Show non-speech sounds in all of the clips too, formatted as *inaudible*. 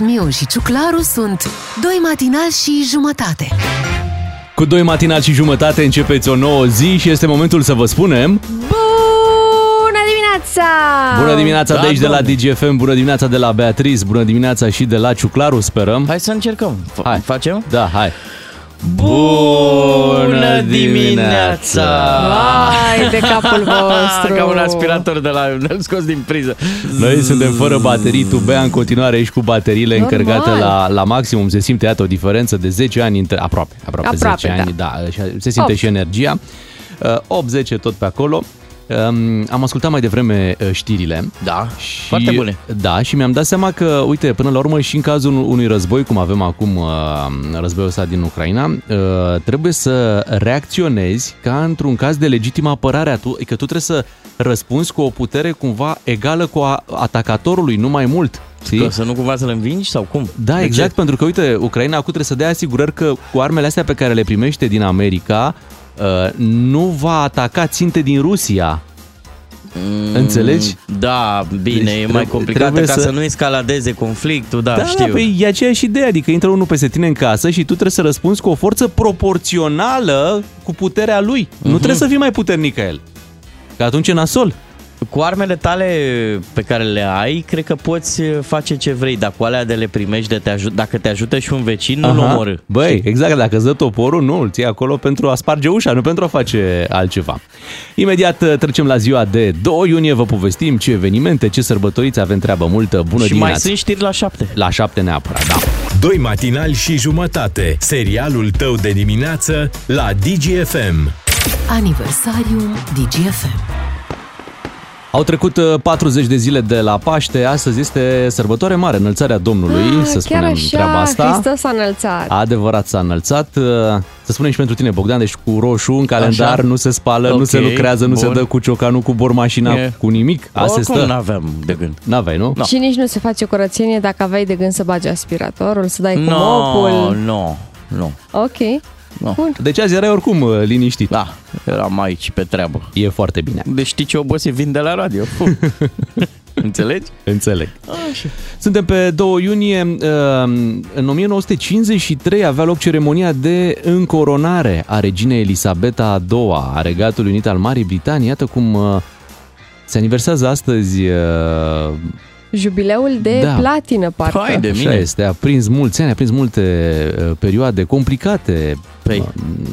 Miu și Ciuclaru sunt Doi matinal și jumătate. Cu doi matinal și jumătate începeți o nouă zi și este momentul să vă spunem... Bună dimineața! Bună dimineața Da, de aici de la domne. DGFM, bună dimineața de la Beatriz, bună dimineața și de la Ciuclaru, sperăm. Hai să încercăm. F- Hai. Facem? Da, hai. Bună dimineața! Vai de capul *laughs* vostru! Ca un aspirator de la de scos din priză. Noi suntem fără baterii, tu bea în continuare aici cu bateriile Normal. încărcate la, la maximum. Se simte, iată, o diferență de 10 ani, între, aproape, aproape, Aproape, 10 ani, da. și se simte Opt. și energia. Uh, 8-10 tot pe acolo. Um, am ascultat mai devreme uh, știrile. Da, Și, foarte bune. Da, și mi-am dat seama că, uite, până la urmă și în cazul unui război, cum avem acum uh, războiul ăsta din Ucraina, uh, trebuie să reacționezi ca într-un caz de legitimă apărare, a tu, că tu trebuie să răspunzi cu o putere cumva egală cu a atacatorului, nu mai mult. Știi? Că să nu cumva să-l învingi sau cum? Da, De exact, ce? pentru că, uite, Ucraina acum trebuie să dea asigurări că cu armele astea pe care le primește din America, uh, nu va ataca ținte din Rusia. Mm, Înțelegi? Da, bine, Deci e trebuie- mai complicat ca trebuie să... să nu escaladeze conflictul, da, Da, știu. da, păi e aceeași idee, adică intră unul peste tine în casă și tu trebuie să răspunzi cu o forță proporțională cu puterea lui. Nu trebuie să fii mai puternic ca el. Că atunci e nasol. Cu armele tale pe care le ai, cred că poți face ce vrei, dar cu alea de le primești, de te aj- dacă te ajută și un vecin, nu-l Aha. omorâ. Băi, exact, dacă îți dă toporul, nu, îl ții acolo pentru a sparge ușa, nu pentru a face altceva. Imediat uh, trecem la ziua de 2 iunie, vă povestim ce evenimente, ce sărbătoriți, avem treabă multă. Bună și dimineața! mai sunt știri la șapte. La 7 neapărat, da. Doi matinali și jumătate. Serialul tău de dimineață la DGFM. Aniversariul DGFM. Au trecut uh, 40 de zile de la Paște, astăzi este sărbătoare mare, înălțarea Domnului, Ah, să chiar spunem așa, treaba asta. Hristos a înălțat. Adevărat s-a înălțat. Uh, Să spunem și pentru tine, Bogdan, deci cu roșu în calendar Așa. nu se spală, nu Ok, se lucrează, nu se bun. dă cu ciocanul, cu bormașina, E. cu nimic. Asta Oricum stă. n-aveam de gând. N-aveai, nu? No. Și nici nu se face curățenie dacă aveai de gând să bagi aspiratorul, să dai cu No, mopul. no, no. Ok. No. Bun. Deci azi erai oricum uh, liniștit. Da, eram aici pe treabă. E foarte bine. Deci știi ce obosit vin de la radio? *laughs* Înțelegi? Înțeleg. Suntem pe 2 iunie. uh, În 1953 avea loc ceremonia de încoronare a reginei Elisabeta a II a Regatului Unit al Marii Britanii. Iată cum uh, se aniversează astăzi uh, Jubileul de Da. platină, parcă. Hai de Așa mine. este, a prins mulți ani, a prins multe uh, perioade complicate Păi. uh,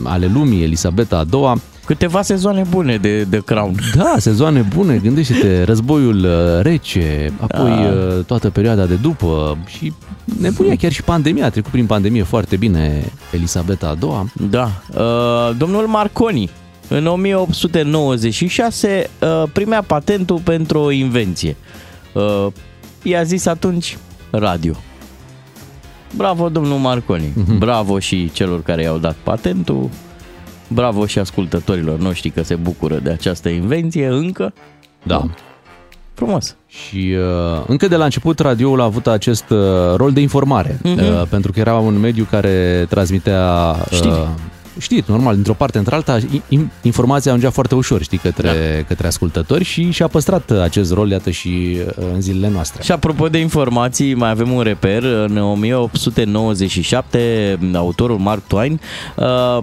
ale lumii, Elisabeta a II. Câteva sezoane bune de, de Crown. Da, sezoane bune, gândește-te, războiul uh, rece, apoi Da. uh, toată perioada de după și nebunia, chiar și pandemia, a trecut prin pandemie foarte bine Elisabeta a II. Da. Uh, domnul Marconi, în 1896, uh, primea patentul pentru o invenție. Uh, i-a zis atunci radio. Bravo, domnul Marconi. Mhm. Bravo și celor care i-au dat patentul. Bravo și ascultătorilor noștri că se bucură de această invenție încă. Da. Frumos. Și uh, încă de la început radioul a avut acest uh, rol de informare, Mhm. uh, pentru că era un mediu care transmitea Știri. Uh, știri, normal, dintr-o parte într-alta, in- informația ajungea foarte ușor, știi, către, da. către ascultători și și-a păstrat acest rol, iată, și uh, în zilele noastre. Și apropo de informații, mai avem un reper. În 1897, autorul Mark Twain uh,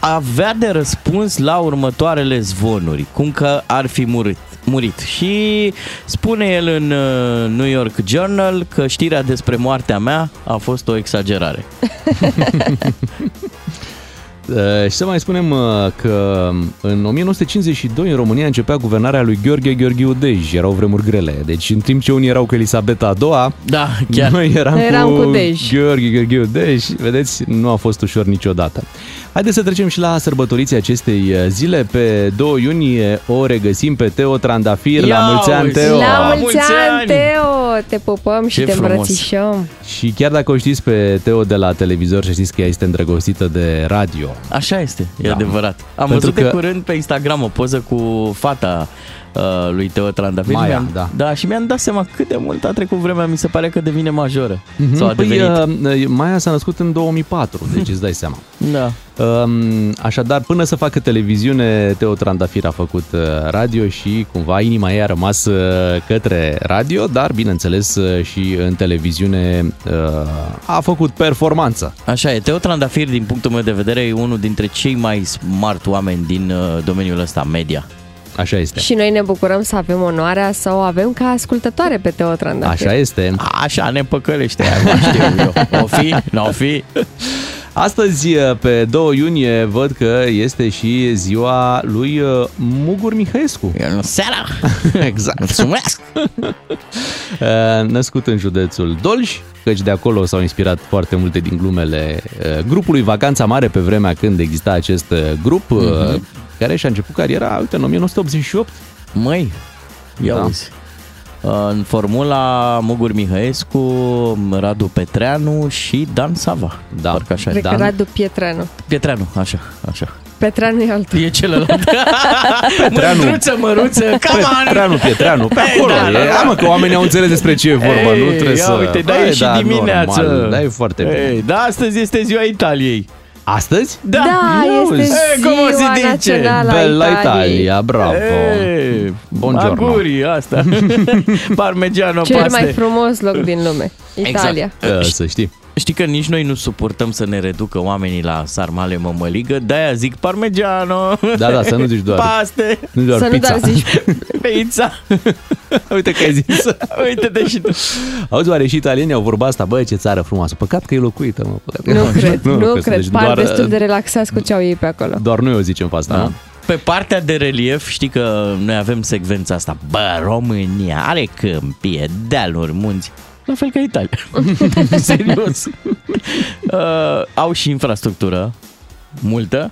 avea de răspuns la următoarele zvonuri, cum că ar fi murit. murit. Și spune el în uh, New York Journal că știrea despre moartea mea a fost o exagerare. *laughs* Uh, Și să mai spunem uh, că în 1952 în România începea guvernarea lui Gheorghe Gheorghiu Dej. Erau vremuri grele. Deci în timp ce unii erau cu Elisabeta a doua, Da, chiar. noi eram, Eram cu, cu Dej. Gheorghe Gheorghiu Dej. Vedeți, nu a fost ușor niciodată. Haideți să trecem și la sărbătoriții acestei uh, zile. Pe 2 iunie o regăsim pe Teo Trandafir. Ia la mulți ani, uzi! Teo! La mulți, mulți ani, ani! Teo! Te pupăm și Ce te frumos! îmbrățișăm. Și chiar dacă o știți pe Teo de la televizor și știți că ea este îndrăgostită de radio. Așa este, e Da. adevărat. Am Pentru văzut de că- curând pe Instagram o poză cu fata uh, lui Teo Trandafir. Maia, Mi-am- da. da. și mi-am dat seama cât de mult a trecut vremea, mi se pare că devine majoră. Sau a Păi, devenit. uh, Maia s-a născut în 2004, deci *laughs* îți dai seama. Da. Um, Așadar, până să facă televiziune, Teo Trandafir a făcut uh, radio și cumva inima ei a rămas uh, către radio, dar bineînțeles uh, și în televiziune uh, a făcut performanță. Așa e, Teo Trandafir, din punctul meu de vedere, e unul dintre cei mai smart oameni din uh, domeniul ăsta, media. Așa este. Și noi ne bucurăm să avem onoarea să o avem ca ascultătoare pe Teo Trandafir. Așa este. Așa ne păcălește, *laughs* aia mă știu eu. O fi? Nu o fi? Astăzi, pe 2 iunie, văd că este și ziua lui uh, Mugur Mihăescu. Eu seara! *laughs* exact. Mulțumesc! *laughs* Uh, Născut în județul Dolj, căci de acolo s-au inspirat foarte multe din glumele uh, grupului Vacanța Mare pe vremea când exista acest uh, grup, uh-huh. Care și-a început cariera, uite, în 1988. Măi, ia Da. da. uzi. În formula Mugur Mihăescu, Radu Petreanu și Dan Sava. Da. Parcă așa e. Cred că Dan. Radu Pietranu. Pietreanu, așa, așa. Petreanu e altul. E celălalt. *laughs* Petreanu. Mândruță, măruță, come on! Petreanu, Pietreanu, pe Ei, acolo. da, e, da, da. hai, mă, că oamenii au înțeles despre ce e vorba, Ei, nu trebuie ia să... uite, da, Băi, e și dimineață. Normal, da, e foarte bine. Ei, da, astăzi este ziua Italiei. Astăzi? Da, ia este uzi. E, cum o se ziua zice? națională a Bella Italiei. Italia, bravo. Ei, Buongiorno. Aguri, asta. *laughs* Parmegiano Cel paste. mai frumos loc din lume. Italia. Uh, Să știi. Știi că nici noi nu suportăm să ne reducă oamenii la sarmale mămăligă, de-aia zic parmegiano, Da, da, să nu zici doar, paste, nu doar Să nu pizza. doar zici *laughs* pizza. *laughs* Uite că ai zis. *laughs* Uite-te și tu. Auzi, oare și italienii au vorba asta? Bă, ce țară frumoasă. Păcat că e locuită, mă. Păcat că... Nu cred, nu, că- cred. deci Par doar, destul de relaxați cu ce au ei pe acolo. Doar noi o zicem pe asta, Da. nu? Pe partea de relief, știi că noi avem secvența asta. Bă, România are câmpie, dealuri, munți. La fel ca Italia. *laughs* Serios. uh, au și infrastructură multă,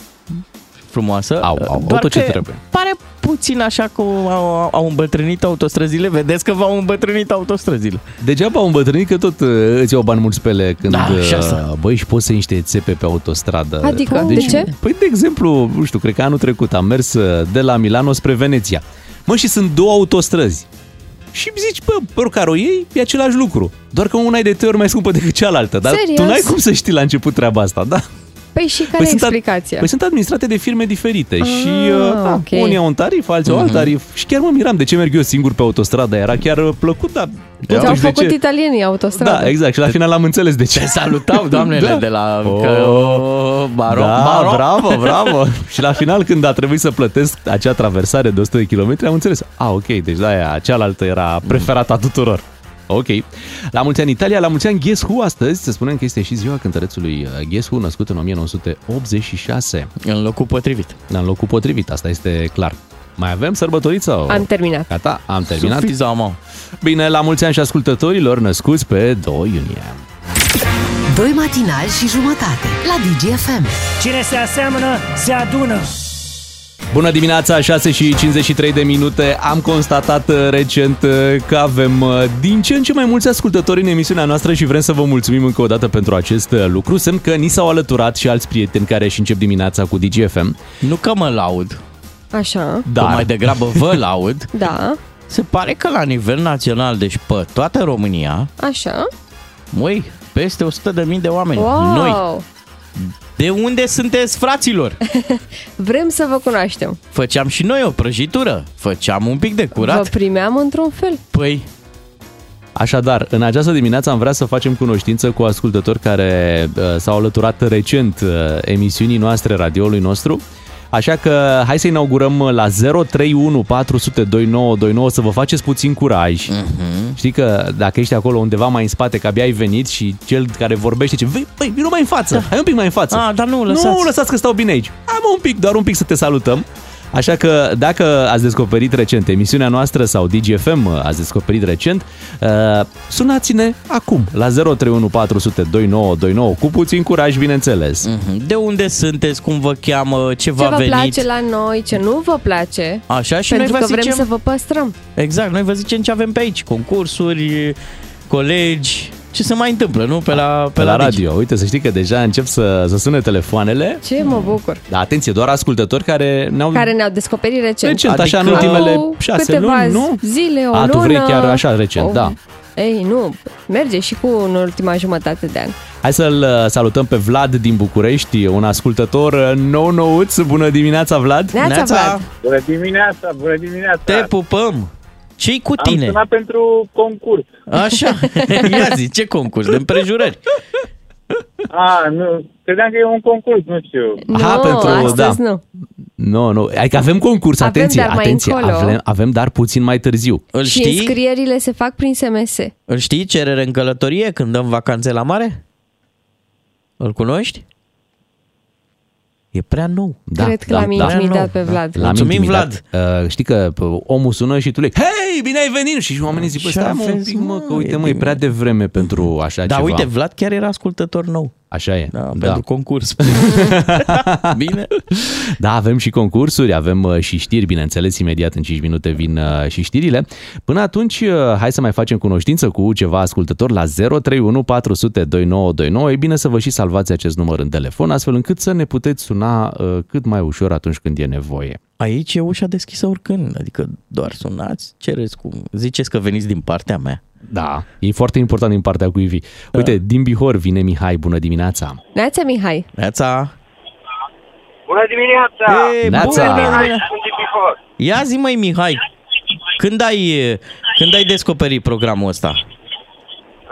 frumoasă. Au, au, au doar tot ce că trebuie. Pare puțin așa că au, au îmbătrânit autostrăzile. Vedeți că v-au îmbătrânit autostrăzile. Degeaba au îmbătrânit că tot uh, îți iau bani mulți pe ele când, Da, și uh, asta. băi, și poți să iei niște țepe pe autostradă. Adică, deci, de ce? Păi, de exemplu, nu știu, cred că anul trecut am mers uh, de la Milano spre Veneția. Mă, și sunt două autostrăzi. Și îmi zici, bă, pe oricare o iei, e același lucru. Doar că una e de trei ori mai scumpă decât cealaltă. Dar Serios? tu n-ai cum să știi la început treaba asta, da? Păi și care e sunt ad- explicația? Păi sunt administrate de firme diferite Ah, și uh, da, ok. unii au un tarif, alții au alt tarif. Și chiar mă miram de ce merg eu singur pe autostradă. Era chiar uh, plăcut, dar Ți-au totuși de făcut ce... italienii autostradă. Da, exact. Și la final am înțeles de ce. Te salutau *laughs* doamnele Da. de la... Oh. Că, oh, baro, da, baro. bravo, *laughs* bravo. și la final când a trebuit să plătesc acea traversare de 100 de km, am înțeles. A, ok, deci da, aia, cealaltă era preferata tuturor. Ok. La mulți ani Italia, la mulți ani Guess Who astăzi. Să spunem că este și ziua cântărețului uh, Guess Who, născut în 1986. În locul potrivit. În locul potrivit, asta este clar. Mai avem sărbătoriți sau? Am terminat. Gata, am terminat. Sufizama. Bine, la mulți ani și ascultătorilor născuți pe 2 iunie. Doi matinali și jumătate la DGFM. Cine se aseamănă, se adună. Bună dimineața, 6 și 53 de minute. Am constatat uh, recent uh, că avem uh, din ce în ce mai mulți ascultători în emisiunea noastră și vrem să vă mulțumim încă o dată pentru acest uh, lucru. Semn că ni s-au alăturat și alți prieteni care își încep dimineața cu DGFM. Nu că mă laud, Așa, dar mai degrabă vă *laughs* laud. da, Se pare că la nivel național, deci pe toată România, așa. măi, peste 100 de mii de oameni. Wow! Noi. De unde sunteți, fraților? *laughs* Vrem să vă cunoaștem. Făceam și noi o prăjitură. Făceam un pic de curat. Vă primeam într-un fel. Păi, Așadar, în această dimineață am vrea să facem cunoștință cu ascultători care uh, s-au alăturat recent uh, emisiunii noastre, radioului nostru. Așa că hai să inaugurăm la 031 400 2929 să vă faceți puțin curaj. Uh-huh. Știi că dacă ești acolo undeva mai în spate, că abia ai venit și cel care vorbește ce, "Vei, băi, vino mai în față, da. hai un pic mai în față. Ah, dar nu, lăsați. Nu, lăsați că stau bine aici. Hai mă un pic, doar un pic să te salutăm. Așa că dacă ați descoperit recent emisiunea noastră sau DGFM ați descoperit recent, uh, sunați-ne acum la 031 400 2929 cu puțin curaj, bineînțeles. mhm. de unde sunteți, cum vă cheamă, ce Ce v-a vă venit? place la noi, ce nu vă place. Așa și pentru noi că vă vrem zicem... să vă păstrăm. Exact, noi vă zicem ce avem pe aici. Concursuri, colegi, ce se mai întâmplă, nu? Pe la, pe Pe la Digi. radio, uite să știi că deja încep să, să sune telefoanele. Ce mă bucur. Dar atenție, doar ascultători care ne-au... Care ne-au descoperit recent. Recent, așa, în Adică- ultimele Au șase câteva luni, nu? zile, o A, tu lună. vrei chiar așa recent, o... da. Ei, nu, merge și cu în ultima jumătate de an. Hai să-l uh, salutăm pe Vlad din București, un ascultător uh, nou-nouț. Bună dimineața, Vlad! Neața, Neața. Vlad. Bună dimineața, bună dimineața! Te pupăm! Ce cu Am tine? sunat pentru concurs. Așa, *laughs* ia zi, ce concurs? De împrejurări. A, nu, credeam că e un concurs, nu știu. Aha, nu, pentru- astăzi da. nu. Nu, nu, adică avem concurs, Avem, atenție, dar mai atenție, încolo. avem, avem, dar puțin mai târziu. Îl Și știi? înscrierile se fac prin SMS. Îl știi cerere în călătorie când dăm vacanțe la mare? Îl cunoști? E prea nou. Da, Cred că da, l-am da. intimidat Da, pe Vlad. L-am Mulțumim, intimidat. Uh, știi că p- omul sună și tu le Hei, bine ai venit! Și oamenii zic, bă, Ce stai mă un aveți, pic, mă, mă, că uite, e mă, e bine. prea devreme pentru așa Da, ceva. uite, Vlad chiar era ascultător nou. Așa e. Da, Da. pentru concurs. *laughs* Bine. Da, avem și concursuri, avem uh, și știri, bineînțeles, imediat în 5 minute vin uh, și știrile. Până atunci, uh, hai să mai facem cunoștință cu ceva ascultător la 031 400 2929. E bine să vă și salvați acest număr în telefon, astfel încât să ne puteți suna uh, cât mai ușor atunci când e nevoie. Aici e ușa deschisă oricând, adică doar sunați, cereți cu... Ziceți că veniți din partea mea. Da, e foarte important din partea cuivii. Uite, din Bihor vine Mihai, bună dimineața! Neața, Mihai. Neața! Bună dimineața! Ei, Neața! bună, Hai, bună. sunt din Bihor. Ia zi măi, Mihai, când ai, când ai descoperit programul ăsta?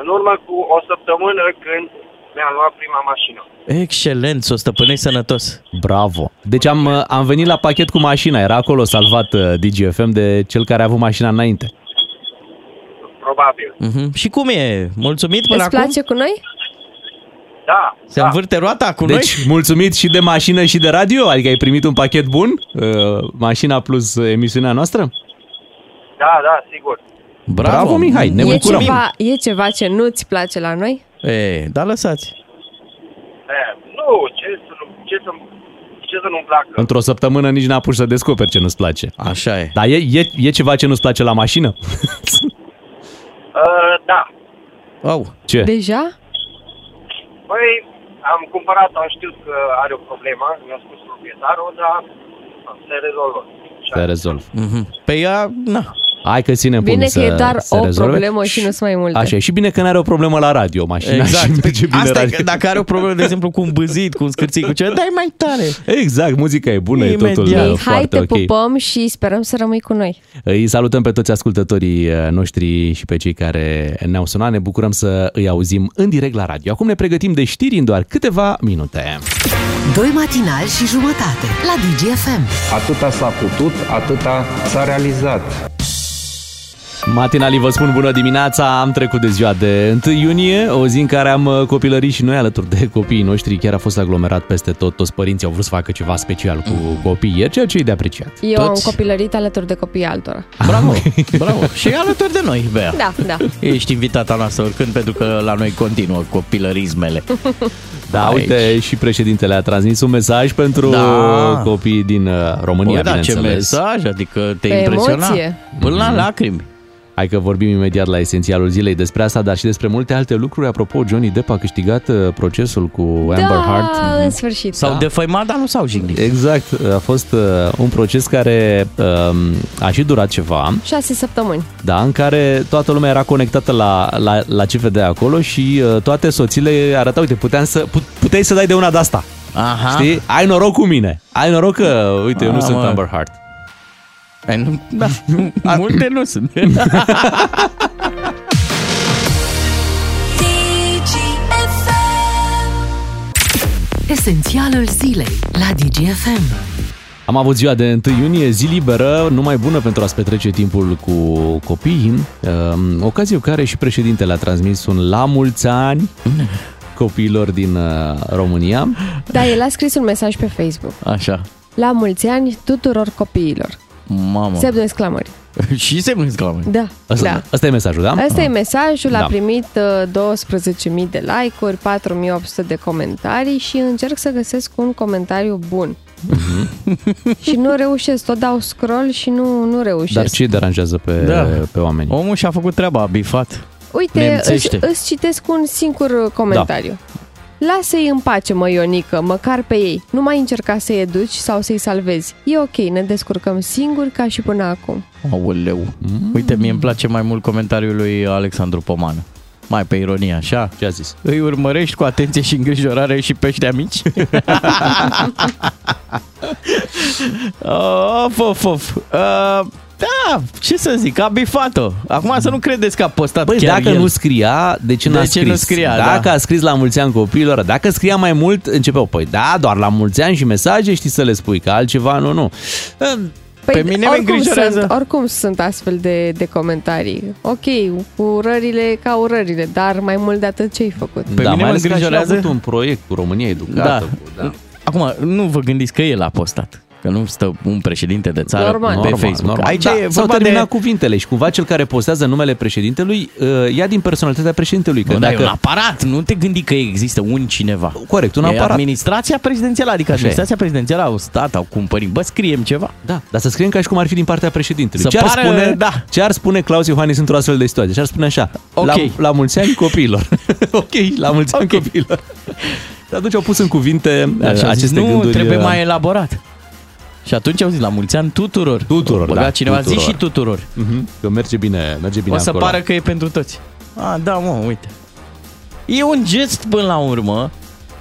În urmă cu o săptămână când mi-am luat prima mașină. Excelent, să o stăpânești sănătos. Bravo! Deci am, uh, am venit la pachet cu mașina, era acolo salvat uh, DGFM de cel care a avut mașina înainte. Probabil. Uh-huh. Și cum e? Mulțumit până Îți acum? place cu noi? Da, Se da. învârte roata cu Deci, mulțumit și de mașină și de radio? Adică ai primit un pachet bun? Uh, mașina plus uh, emisiunea noastră? Da, da, sigur. noi? Bravo, Bravo, Mihai, ne e, bucurăm. ceva, e ceva ce nu-ți place la noi? E, da, lăsați. E, nu, ce să nu, ce să, ce să nu-mi placă? Într-o săptămână nici n-a pus să descoperi ce nu-ți place. Așa e. Dar e, e, e ceva ce nu-ți place la mașină? *laughs* Uh, da. Au, Ce? Deja? Păi, am cumpărat, am știut că are o problemă, mi-a spus proprietarul, dar se rezolvă. Se rezolv. mhm. Pe ea, na. Hai că ținem Bine pumnii că să e doar se o rezolve. problemă și nu sunt mai multe. Așa, e. și bine că n-are o problemă la radio mașina Exact. și merge bine Asta e, radio. că dacă are o problemă, de exemplu, cu un băzit, cu un scârțit, cu ceva, dai mai tare. Exact, muzica e bună, e totul Imediat. uh, Ei, hai, foarte te ok. pupăm și sperăm să rămâi cu noi. Îi salutăm pe toți ascultătorii uh, noștri și pe cei care ne-au sunat. Ne bucurăm să îi auzim în direct la radio. Acum ne pregătim de știri în doar câteva minute. Doi matinali și jumătate la DGFM. Atâta s-a putut, atâta s-a realizat. Matinalii vă spun bună dimineața, am trecut de ziua de 1 iunie, o zi în care am uh, copilărit și noi alături de copiii noștri, chiar a fost aglomerat peste tot, toți părinții au vrut să facă ceva special cu copiii, ieri, ceea ce e de apreciat. Eu Toți? am copilărit alături de copiii altora. Bravo, *laughs* bravo. Și alături de noi, Bea. Da, da. Ești invitata noastră oricând, pentru că la noi continuă copilărismele. *laughs* Da, Aici. uite, și președintele a transmis un mesaj pentru Da. copiii din uh, România, Bă, da, ce bineînțeles. mesaj, adică te Pe impresiona. emoție. Până la lacrimi. Hai că vorbim imediat la esențialul zilei despre asta, dar și despre multe alte lucruri. Apropo, Johnny Depp a câștigat uh, procesul cu Amber da, Heard. în sfârșit. S-au Da. defăimat, dar nu s-au jignit. Exact, a fost uh, un proces care uh, a și durat ceva, Șase săptămâni. da, în care toată lumea era conectată la, la, la ce vedea acolo și uh, toate soțiile arătau, uite, puteam să, put, puteai să dai de una de asta, Aha. știi? Ai noroc cu mine, ai noroc că, uite, eu nu Ah, sunt mă. Amber Heard. Ai, nu, da, *laughs* multe nu sunt. *laughs* *laughs* Esențialul zilei la DGFM. Am avut ziua de 1 iunie, zi liberă, numai bună pentru a-ți petrece timpul cu copiii, um, ocazie cu care și președintele a transmis un la mulți ani copiilor din uh, România. Da, el a scris un mesaj pe Facebook. Așa. La mulți ani tuturor copiilor. Mamă. Semnul exclamării. *laughs* și semnul exclamării. Da, Asta, da. asta e mesajul, da? Asta e mesajul, a Da. primit uh, 12.000 de like-uri, 4.800 de comentarii și încerc să găsesc un comentariu bun. Mhm. și nu reușesc, tot dau scroll și nu, nu reușesc. Dar ce îi deranjează pe, Da. pe oameni? Omul și-a făcut treaba, a bifat. Uite, îți, Nemțește. îți citesc un singur comentariu. Da. Lasă-i în pace, mă, Ionică, măcar pe ei. Nu mai încerca să-i educi sau să-i salvezi. E ok, ne descurcăm singuri ca și până acum. Aoleu. Mm. Uite, mie îmi place mai mult comentariul lui Alexandru Pomană. mai pe ironie așa, Ce a zis? îi urmărești cu atenție și îngrijorare și pești mici? of, of, of. Uh, da, ce să zic, a bifat-o. Acum să nu credeți că a postat Băi, chiar dacă el. nu scria, de ce De n-a ce scris? nu scria, dacă da. a scris la mulți ani copiilor, dacă scria mai mult, începeau, păi da, doar la mulți ani și mesaje știi să le spui, că altceva nu, nu. Pe mine mă oricum îngrijorează- sunt, oricum sunt astfel de, de comentarii. Ok, urările ca urările, dar mai mult de atât ce-ai făcut? Pe da, mine mai mă ales că a și îngrijorează- avut un proiect cu România Educată. Da. cu- da. Acum, nu vă gândiți că el a postat. Că nu stă un președinte de țară Normal. pe Normal, Facebook. normal. Aici da, e s-au vorba terminat de... cuvintele și cumva cel care postează numele președintelui uh, ia din personalitatea președintelui. Că Că dacă... dacă... e un aparat, nu te gândi că există un cineva. Corect, un e aparat. administrația prezidențială, adică Așa e. administrația prezidențială au stat, au cumpărit. Bă, scriem ceva. Da, dar să scriem ca și cum ar fi din partea președintelui. Să ce, ar pară, spune, da. ce ar spune Claus Iohannis într-o astfel de situație? Ce ar spune așa? Ok. La, la mulți ani copiilor. *laughs* ok, la mulți ani Ok. copiilor. Și atunci au pus în cuvinte uh, Așa, aceste zis, nu, gânduri. trebuie uh, mai elaborat. Și atunci au zis, la mulți ani tuturor. Tuturor, Băga da, cineva, tuturor. zi și tuturor. mhm, Că merge bine, merge bine o să acolo. pară că e pentru toți. A, da, mă, uite. E un gest până la urmă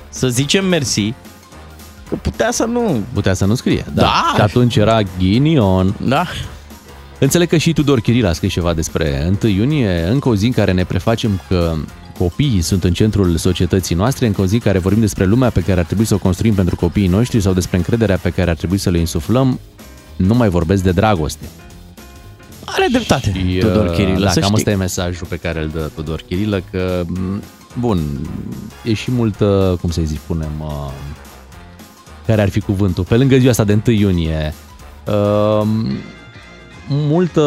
să zicem mersi, că putea să nu... Putea să nu scrie. Da. Da. Și atunci era ghinion. Da? Înțeleg că și Tudor Chiril a scris ceva despre 1 iunie, încă o zi în care ne prefacem că copiii sunt în centrul societății noastre, încă o zi în care vorbim despre lumea pe care ar trebui să o construim pentru copiii noștri sau despre încrederea pe care ar trebui să le insuflăm, nu mai vorbesc de dragoste. Are dreptate, Și, Tudor uh, Chirilă, Da, să cam știi. ăsta e mesajul pe care îl dă Tudor Chirilă, că, m, bun, e și multă, cum să-i zic, punem, uh, care ar fi cuvântul, pe lângă ziua asta de 1 iunie, uh, multă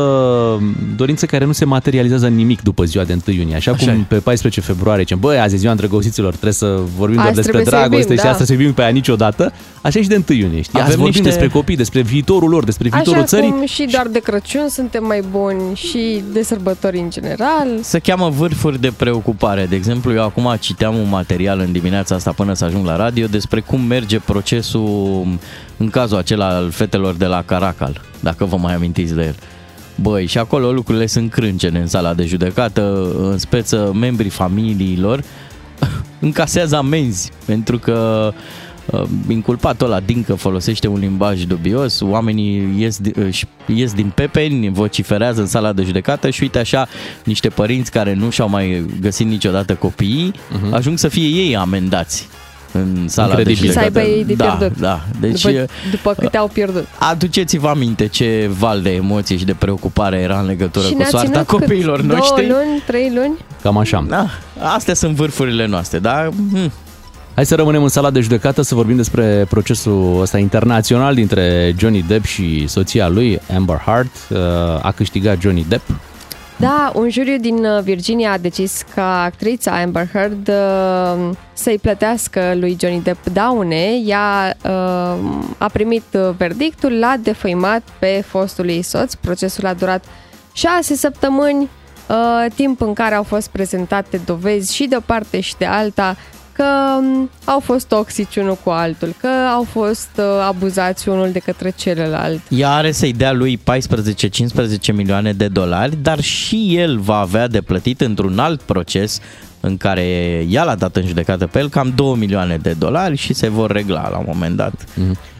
dorință care nu se materializează în nimic după ziua de 1 iunie. Așa, Așa cum e. pe 14 februarie zicem, băi, azi e ziua îndrăgostiților, trebuie să vorbim doar Azi despre trebuie să dragoste iubim, și da. asta să iubim pe aia niciodată. Așa e și de 1 iunie, știi? Azi Avem vorbim niște- despre copii, despre viitorul lor, despre viitorul Așa țării. cum și doar de Crăciun suntem mai buni și de sărbători în general. se cheamă vârfuri de preocupare. De exemplu, eu acum citeam un material în dimineața asta până să ajung la radio despre cum merge procesul în cazul acela al fetelor de la Caracal, dacă vă mai amintiți de el. Băi, și acolo lucrurile sunt crâncene în sala de judecată, în speță membrii familiilor *laughs* încasează amenzi pentru că uh, inculpatul ăla Dincă folosește un limbaj dubios, oamenii ies, di- își ies din pepeni, vociferează în sala de judecată și uite așa niște părinți care nu și-au mai găsit niciodată copiii uh-huh. ajung să fie ei amendați în sala de Incredibil. judecată. Să aibă ei de da, pierdut. Da, deci după, după câte au pierdut. aduceți-vă aminte ce val de emoție și de preocupare era în legătură și cu ne-a soarta ținut copiilor cât? noștri. Două luni, trei luni? Cam așa. Da, astea sunt vârfurile noastre, dar hm, Hai să rămânem în sala de judecată să vorbim despre procesul ăsta internațional dintre Johnny Depp și soția lui, Amber Heard. Uh, A câștigat Johnny Depp. Da, un juriu din uh, Virginia a decis ca actrița Amber Heard uh, să-i plătească lui Johnny Depp daune. Ea uh, a primit uh, verdictul, l-a defăimat pe fostul ei soț. Procesul a durat șase săptămâni, uh, timp în care au fost prezentate dovezi și de o parte și de alta că um, au fost toxici unul cu altul, că au fost uh, abuzați unul de către celălalt. ea are să-i dea lui 14-15 milioane de dolari, dar și el va avea de plătit într-un alt proces în care ea l-a dat în judecată pe el cam 2 milioane de dolari și se vor regla la un moment dat.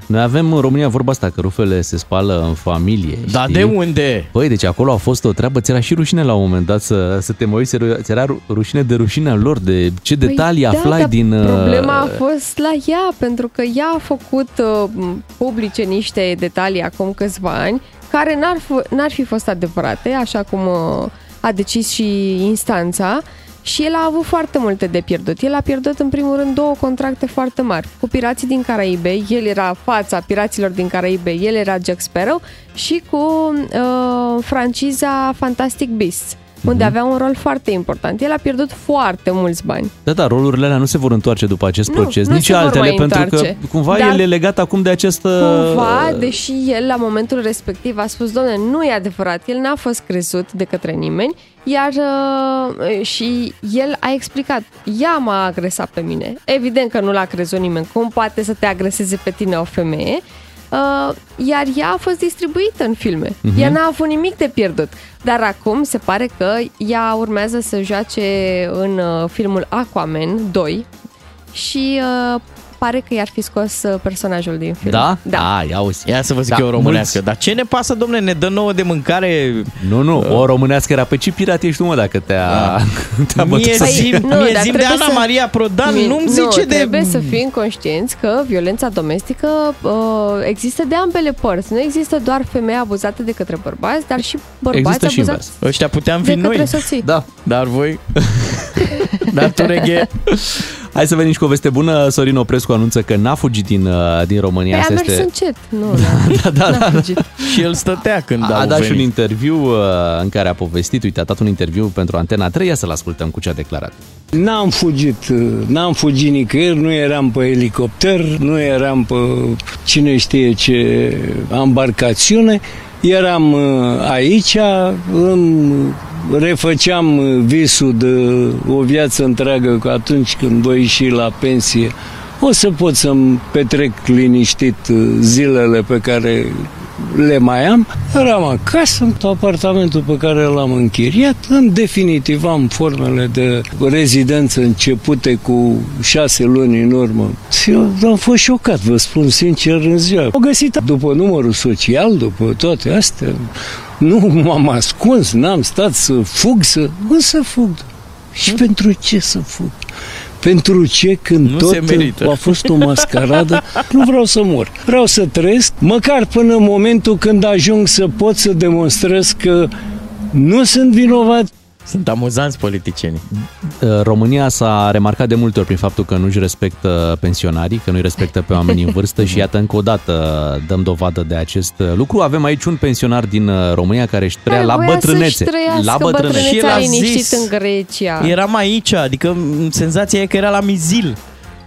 Noi avem în România vorba asta că rufele se spală în familie. Dar știi? de unde? Păi, deci acolo a fost o treabă, ți era și rușine la un moment dat să, să te mai uiți, ți era ru- rușine de rușinea lor, de ce detalii Păi, aflai da, dar din... uh, Problema a fost la ea, pentru că ea a făcut uh, publice niște detalii acum câțiva ani care n-ar, f- n-ar fi fost adevărate, așa cum uh, a decis și instanța. Și el a avut foarte multe de pierdut. El a pierdut în primul rând două contracte foarte mari. Cu Pirații din Caraibe, el era fața Piraților din Caraibe, el era Jack Sparrow și cu uh, franciza Fantastic Beasts, unde avea un rol foarte important. El a pierdut foarte mulți bani. Da, da, rolurile alea nu se vor întoarce după acest Nu, proces, nu nici se vor altele, mai pentru întoarce. că cumva Dar- el e legat acum de această... Cumva, deși el la momentul respectiv a spus, doamne, nu e adevărat, el n-a fost crezut de către nimeni, iar uh, și el a explicat, ea m-a agresat pe mine. Evident că nu l-a crezut nimeni, cum poate să te agreseze pe tine o femeie, Uh, iar ea a fost distribuită în filme. Mhm. Uh-huh. Ea n-a avut nimic de pierdut. Dar acum se pare că ea urmează să joace în uh, filmul Aquaman 2 și uh, pare că i-ar fi scos uh, personajul din film. Da? Da. A, ia uzi. Ia să vă zic Da, eu românească. mulți- Dar ce ne pasă, domne? Ne dă nouă de mâncare Nu, nu, o românească era pe ce pirat ești tu, mă, dacă te-a, *laughs* te-a bătut Mie să Păi, zi, nu, mie dar zi de trebuie Ana să- Maria Prodan, Mi- nu-mi zice nu, de... trebuie să fim conștienți că violența domestică uh, există de ambele părți. Nu există doar femei abuzate de către bărbați, dar și bărbați Există și abuzați Ăștia puteam de fi către noi. soții. Da. Dar voi... *laughs* Dar tu, Reghe, *laughs* Hai să venim și cu o veste bună. Sorin Oprescu anunță că n-a fugit din, uh, din România. Păi a Asta mers este... încet. Nu, *laughs* da, Da, da, n-a fugit. și el stătea când A, au a dat și un venit. interviu uh, în care a povestit, uite, a dat un interviu pentru Antena 3, ia să-l ascultăm cu ce a declarat. N-am fugit, n-am fugit nicăieri, nu eram pe elicopter, nu eram pe cine știe ce embarcațiune, eram uh, aici, îmi refăceam uh, visul de o viață întreagă că atunci când voi ieși la pensie o să pot să-mi petrec liniștit uh, zilele pe care le mai am, eram acasă, în apartamentul pe care l-am închiriat, în definitiv am formele de rezidență începute cu șase luni în urmă. Și eu am fost șocat, vă spun sincer, în ziua. Am găsit după numărul social, după toate astea, nu m-am ascuns, n-am stat să fug, să... Nu să fug. Și pentru ce să fug? Pentru ce când Nu tot se merită. a fost o mascaradă, *laughs* nu vreau să mor. Vreau să trăiesc, măcar până în momentul când ajung să pot să demonstrez că nu sunt vinovat, Sunt amuzanți politicienii. Uh, România s-a remarcat de multe ori prin faptul că nu-și respectă pensionarii, că nu-i respectă pe oamenii în vârstă și iată încă o dată dăm dovadă de acest lucru. Avem aici un pensionar din uh, România care își trăia Care la voia bătrânețe. Să-și trăiască La bătrânețe. Și el bătrânețea a liniștit zis- în Grecia. Eram aici, adică m, senzația e că era la Mizil.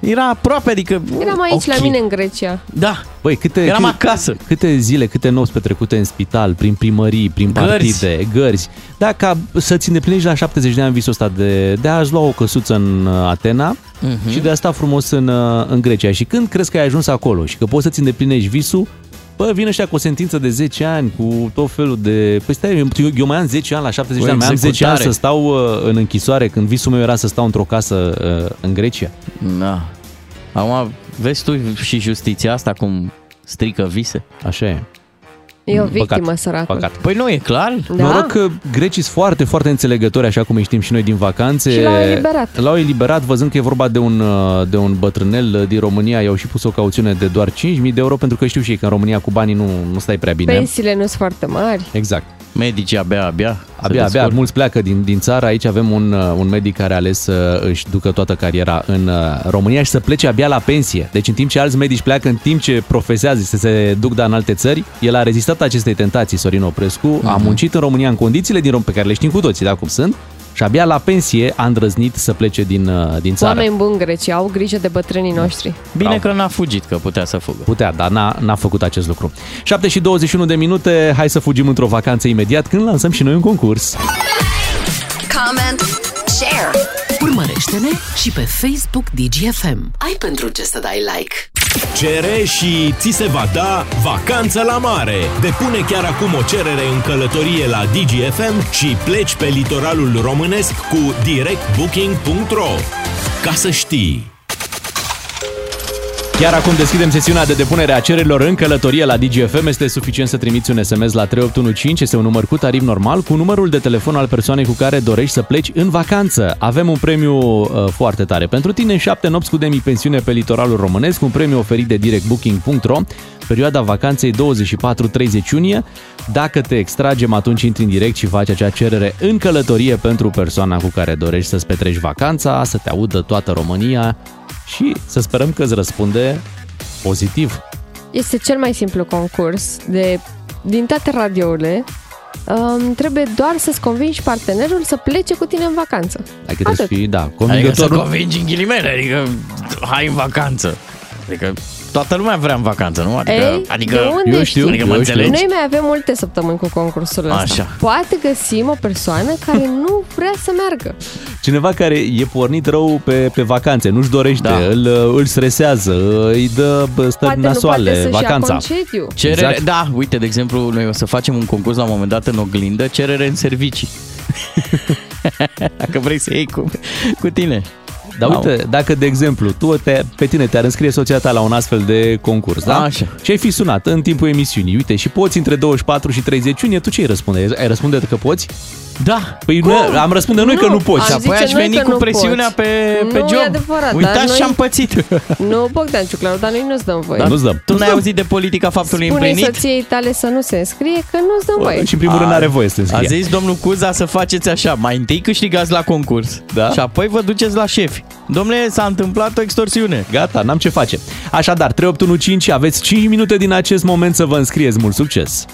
Era aproape, adică... Eram aici ok. la mine în Grecia. Da, Băi, câte, eram câte, acasă. câte zile, câte nopți petrecute în spital, prin primării, prin Gărzi. partide, gărzi. Da, ca să-ți îndeplinești la 70 de ani visul ăsta de, de a-ți lua o căsuță în uh, Atena Mhm. și de a sta frumos în, uh, în Grecia. Și când crezi că ai ajuns acolo și că poți să-ți îndeplinești visul, Bă, vine ăștia cu o sentință de 10 ani, cu tot felul de... Păi stai, eu, eu mai am 10 ani, la 70 Cu de ani, mai am 10 ani executare. să stau uh, în închisoare, când visul meu era să stau într-o casă uh, în Grecia. Da. Acum, vezi tu și justiția asta cum strică vise? Așa e. E o Păcat, victimă sărată. Păcat. Păi nu, e clar? Da? Noroc că grecii sunt foarte, foarte înțelegători, așa cum îi știm și noi din vacanțe. Și l-au eliberat. L-au eliberat, văzând că e vorba de un, uh, de un bătrânel uh, din România. I-au și pus o cauțiune de doar 5.000 de euro, pentru că știu și ei că în România cu banii nu, nu stai prea bine. Pensiile nu sunt foarte mari. Exact. Medicii abia, abia. se Abia, abia, descurcă. mulți pleacă din, din țară. Aici avem un, uh, un medic care a ales să își ducă toată cariera în uh, România și să plece abia la pensie. Deci în timp ce alți medici pleacă, în timp ce profesează să se duc da în alte țări, el a rezistat acestei tentații, Sorin Oprescu, a muncit în România în condițiile din Rom- pe care le știm cu toții, da, cum sunt, și abia la pensie a îndrăznit să plece din, uh, din țară. Oameni buni greci, au grijă de bătrânii noștri. Bine Bravo. că n-a fugit, că putea să fugă. Putea, dar n-a, n-a făcut acest lucru. 7 și 21 de minute, hai să fugim într-o vacanță imediat când lansăm și noi un concurs. Comment, share. Urmărește-ne și pe Facebook DGFM. Ai pentru ce să dai like. Cere și ți se va da vacanță la mare. Depune chiar acum o cerere în călătorie la DGFM și pleci pe litoralul românesc cu directbooking.ro. Ca să știi! Chiar acum deschidem sesiunea de depunere a cererilor în călătorie la DGFM. Este suficient să trimiți un SMS la 3815, este un număr cu tarif normal, cu numărul de telefon al persoanei cu care dorești să pleci în vacanță. Avem un premiu uh, foarte tare pentru tine, 7 nopți cu demi-pensiune pe litoralul românesc, un premiu oferit de directbooking.ro, perioada vacanței 24-30 iunie. Dacă te extragem, atunci intri în direct și faci acea cerere în călătorie pentru persoana cu care dorești să-ți petreci vacanța, să te audă toată România și să sperăm că îți răspunde pozitiv. Este cel mai simplu concurs de, din toate radiourile. Um, trebuie doar să-ți convingi partenerul să plece cu tine în vacanță. Dacă trebuie să Atât. fii, da, Adică convingător. să convingi în ghilimele, adică hai în vacanță. Adică toată lumea vrea în vacanță, nu? Adică, Ei, adică de unde eu știu, știi? adică mă eu știu. înțelegi? Noi mai avem multe săptămâni cu concursul ăsta. Așa. Poate găsim o persoană care nu vrea să meargă. Cineva care e pornit rău pe, pe vacanțe, nu-și dorește, Da. îl, îl stresează, îi dă bă, stări Poate nu nasoale, poate să-și ia vacanța. concediu. Cerere, Exact. Da, uite, de exemplu, noi o să facem un concurs la un moment dat în oglindă, cerere în servicii. *laughs* Dacă vrei să iei cu, cu tine. Dar uite, dacă, de exemplu, tu te, pe tine te-ar înscrie soția ta la un astfel de concurs, da? Așa. Și ai fi sunat în timpul emisiunii, uite, și poți între 24 și 30 iunie, tu ce ai răspunde? Ai răspunde că poți? Da. Păi noi, am răspunde noi că nu poți. Și am apoi zice aș noi veni că cu nu presiunea poți. pe, pe Nu, job. e adevărat, dar Uitați noi- ce am pățit. *laughs* Nu, Bogdan Ciuclaru, dar noi nu-ți dăm voie. Da, nu-ți dăm. Tu n-ai auzit de politica faptului Spune împlinit? soției tale să nu se înscrie, că nu-ți dăm voie. Și în primul rând are voie să se A înscrie. zis domnul Cuza să faceți așa, mai întâi câștigați la concurs Da. și apoi vă duceți la șefi. Domnule, s-a întâmplat o extorsiune. Gata, n-am ce face. Așadar, 3815, aveți 5 minute din acest moment să vă înscrieți. Mult succes!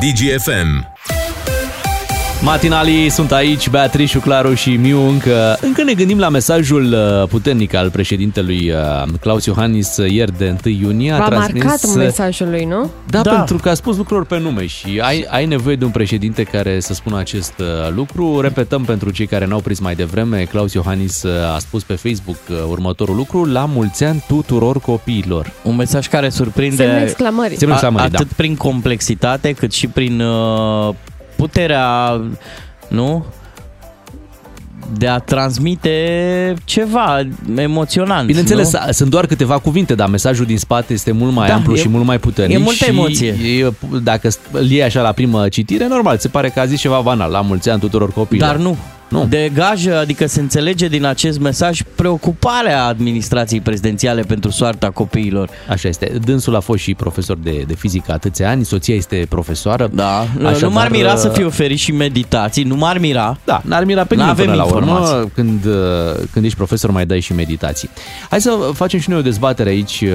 DGFM. Matinalii sunt aici, Beatrice, Claru și Miu încă, încă ne gândim la mesajul uh, puternic al președintelui uh, Claus Iohannis uh, ieri de 1 iunie. A V-a transmis, marcat uh, mesajul lui, nu? Da, Da. da, pentru că a spus lucruri pe nume și ai, ai nevoie de un președinte care să spună acest uh, lucru. Repetăm pentru cei care n-au prins mai devreme, Claus Iohannis uh, a spus pe Facebook uh, următorul lucru, la mulți ani tuturor copiilor. Un mesaj care surprinde Semne exclamării. Semnul exclamării, da. atât prin complexitate cât și prin uh, puterea, nu? De a transmite ceva emoționant. Bineînțeles, nu? sunt doar câteva cuvinte, dar mesajul din spate este mult mai Da, amplu e- și mult mai puternic. e multă și emoție. E, dacă îl iei așa la primă citire, normal, se pare că a zis ceva banal, la mulți ani tuturor copiilor. Dar nu. Nu. Degajă, adică se înțelege din acest mesaj preocuparea administrației prezidențiale pentru soarta copiilor. Așa este. Dânsul a fost și profesor de, de fizică atâția ani, soția este profesoară. Da, Așadar, nu m-ar mira să uh, fie oferit și meditații, nu m-ar mira. Da, n-ar mira pe nimeni N-avem până la urmă, informații. când, uh, când ești profesor mai dai și meditații. Hai să facem și noi o dezbatere aici uh,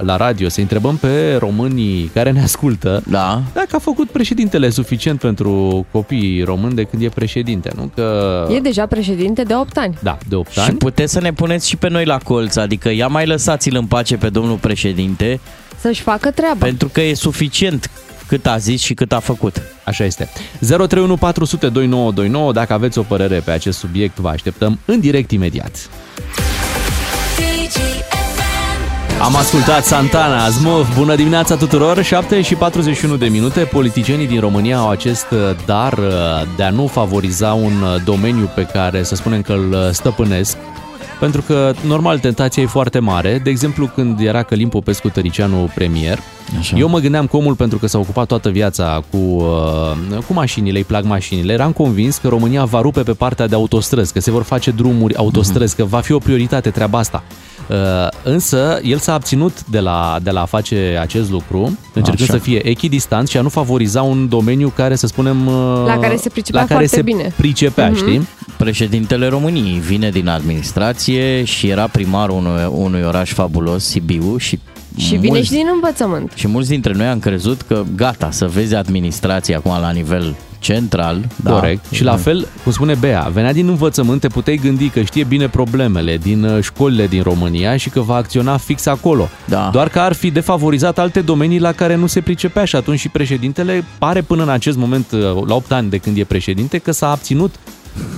la radio, să întrebăm pe românii care ne ascultă Da. dacă a făcut președintele suficient pentru copiii români de când e președinte, nu? Că... E deja președinte de 8 ani. Da, de 8 Și ani. puteți să ne puneți și pe noi la colț, adică ia mai lăsați-l în pace pe domnul președinte, Să-și facă treaba. pentru că e suficient cât a zis și cât a făcut. Așa este. 031 400 2929, dacă aveți o părere pe acest subiect, vă așteptăm în direct imediat. Am ascultat Santana, Azmov, bună dimineața tuturor, 7 și 41 de minute. Politicienii din România au acest uh, dar uh, de a nu favoriza un uh, domeniu pe care să spunem că îl uh, stăpânesc, pentru că, normal, tentația e foarte mare. De exemplu, când era Călim Popescu Tăricianu premier, Așa. eu mă gândeam că omul, pentru că s-a ocupat toată viața cu, uh, cu mașinile, îi plac mașinile, eram convins că România va rupe pe partea de autostrăzi, că se vor face drumuri autostrăzi, că va fi o prioritate treaba asta. Uh, însă, el s-a abținut de la, de la a face acest lucru, încercând Așa. să fie echidistant și a nu favoriza un domeniu care, să spunem... uh, La care se pricepea la care foarte se bine. pricepea, Mhm. știi? Președintele României vine din administrație și era primarul unui, unui oraș fabulos, Sibiu, și Și vine mulți, și din învățământ. și mulți dintre noi am crezut că gata, să vezi administrația acum la nivel central. Da. Corect. Și la fel, cum spune Bea, venea din învățământ, te puteai gândi că știe bine problemele din uh, școlile din România și că va acționa fix acolo. Da. Doar că ar fi defavorizat alte domenii la care nu se pricepea și atunci și președintele pare până în acest moment, uh, la 8 ani de când e președinte, că s-a abținut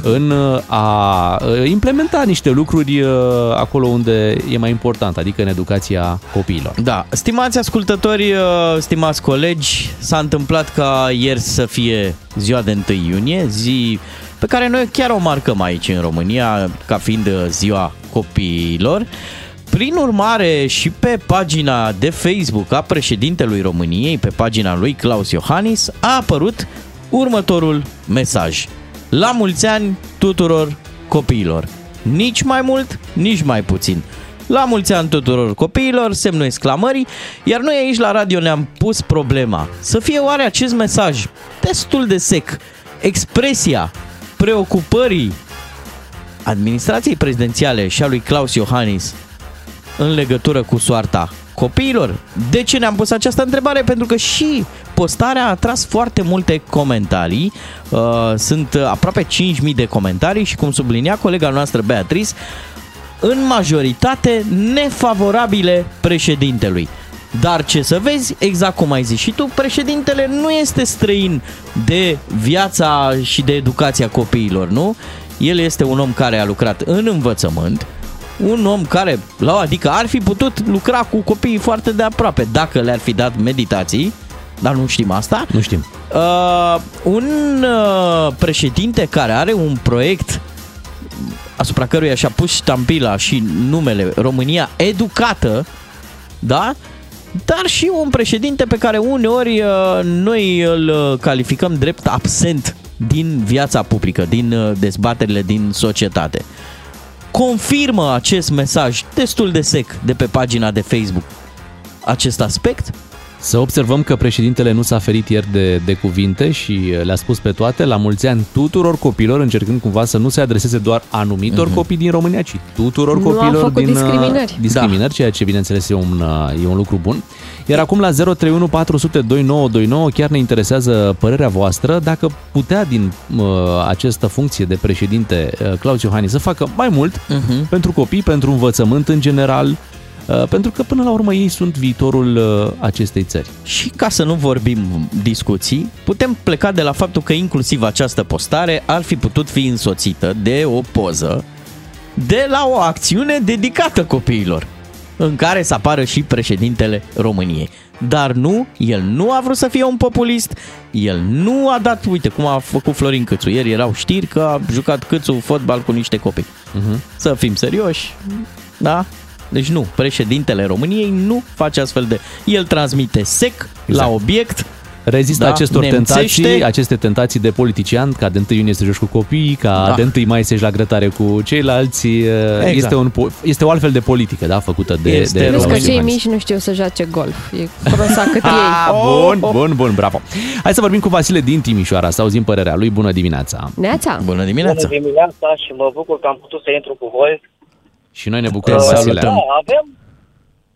în uh, a uh, implementa niște lucruri uh, acolo unde e mai important, adică în educația copiilor. Da, stimați ascultători, uh, stimați colegi, s-a întâmplat ca ieri să fie ziua de 1 iunie, zi pe care noi chiar o marcăm aici în România, ca fiind uh, ziua copiilor. Prin urmare, și pe pagina de Facebook a președintelui României, pe pagina lui Claus Iohannis, a apărut următorul mesaj. La mulți ani tuturor copiilor. Nici mai mult, nici mai puțin. La mulți ani tuturor copiilor, semnul exclamării, iar noi aici la radio ne-am pus problema. Să fie oare acest mesaj destul de sec, expresia preocupării administrației prezidențiale și a lui Claus Iohannis în legătură cu soarta copiilor. De ce ne-am pus această întrebare? Pentru că și postarea a atras foarte multe comentarii. Uh, sunt uh, aproape 5.000 de comentarii și cum sublinia colega noastră Beatrice, în majoritate nefavorabile președintelui. Dar ce să vezi, exact cum ai zis și tu, președintele nu este străin de viața și de educația copiilor, nu? El este un om care a lucrat în învățământ, un om care, la adică ar fi putut lucra cu copiii foarte de aproape dacă le-ar fi dat meditații, dar nu știm asta. Nu știm. Uh, un uh, președinte care are un proiect asupra căruia și-a pus ștampila și numele România Educată, da? Dar și un președinte pe care uneori uh, noi îl uh, calificăm drept absent din viața publică, din uh, dezbaterile din societate. Confirmă acest mesaj destul de sec de pe pagina de Facebook acest aspect? Să observăm că președintele nu s-a ferit ieri de, de cuvinte și le-a spus pe toate la mulți ani tuturor copilor, încercând cumva să nu se adreseze doar anumitor mm-hmm. copii din România, ci tuturor Nu a copilor făcut din uh, discriminări. discriminări da. ceea ce bineînțeles e un, uh, e un lucru bun. Iar acum la 031 400 2929 chiar ne interesează părerea voastră dacă putea din uh, această funcție de președinte uh, Claus Iohannis să facă mai mult Mhm. pentru copii, pentru învățământ în general, uh, pentru că până la urmă ei sunt viitorul uh, acestei țări. Și ca să nu vorbim discuții, putem pleca de la faptul că inclusiv această postare ar fi putut fi însoțită de o poză de la o acțiune dedicată copiilor, în care să apară și președintele României. Dar nu, el nu a vrut să fie un populist, el nu a dat, uite cum a făcut Florin Câțu. Ieri erau știri că a jucat Câțu fotbal cu niște copii. Uh-huh. Să fim serioși, da? Deci nu, președintele României nu face astfel de... El transmite sec, exact. la obiect, Rezistă Da, acestor nemțește. tentații, aceste tentații de politician, ca de 1 iunie să joci cu copii, ca Da. de 1 mai să ieși la grătare cu ceilalți. Exact. Este, un, po- este o altfel de politică, da, făcută de, Este de Plus că Claus cei Iohannis. mici nu știu să joace golf. E prosa cât ei. Ah, bun, bun, bun, bravo. Hai să vorbim cu Vasile din Timișoara, să auzim părerea lui. Bună dimineața! Neața. Bună dimineața! Bună dimineața și mă bucur că am putut să intru cu voi. Și noi ne bucurăm, Te Vasile. Da, avem,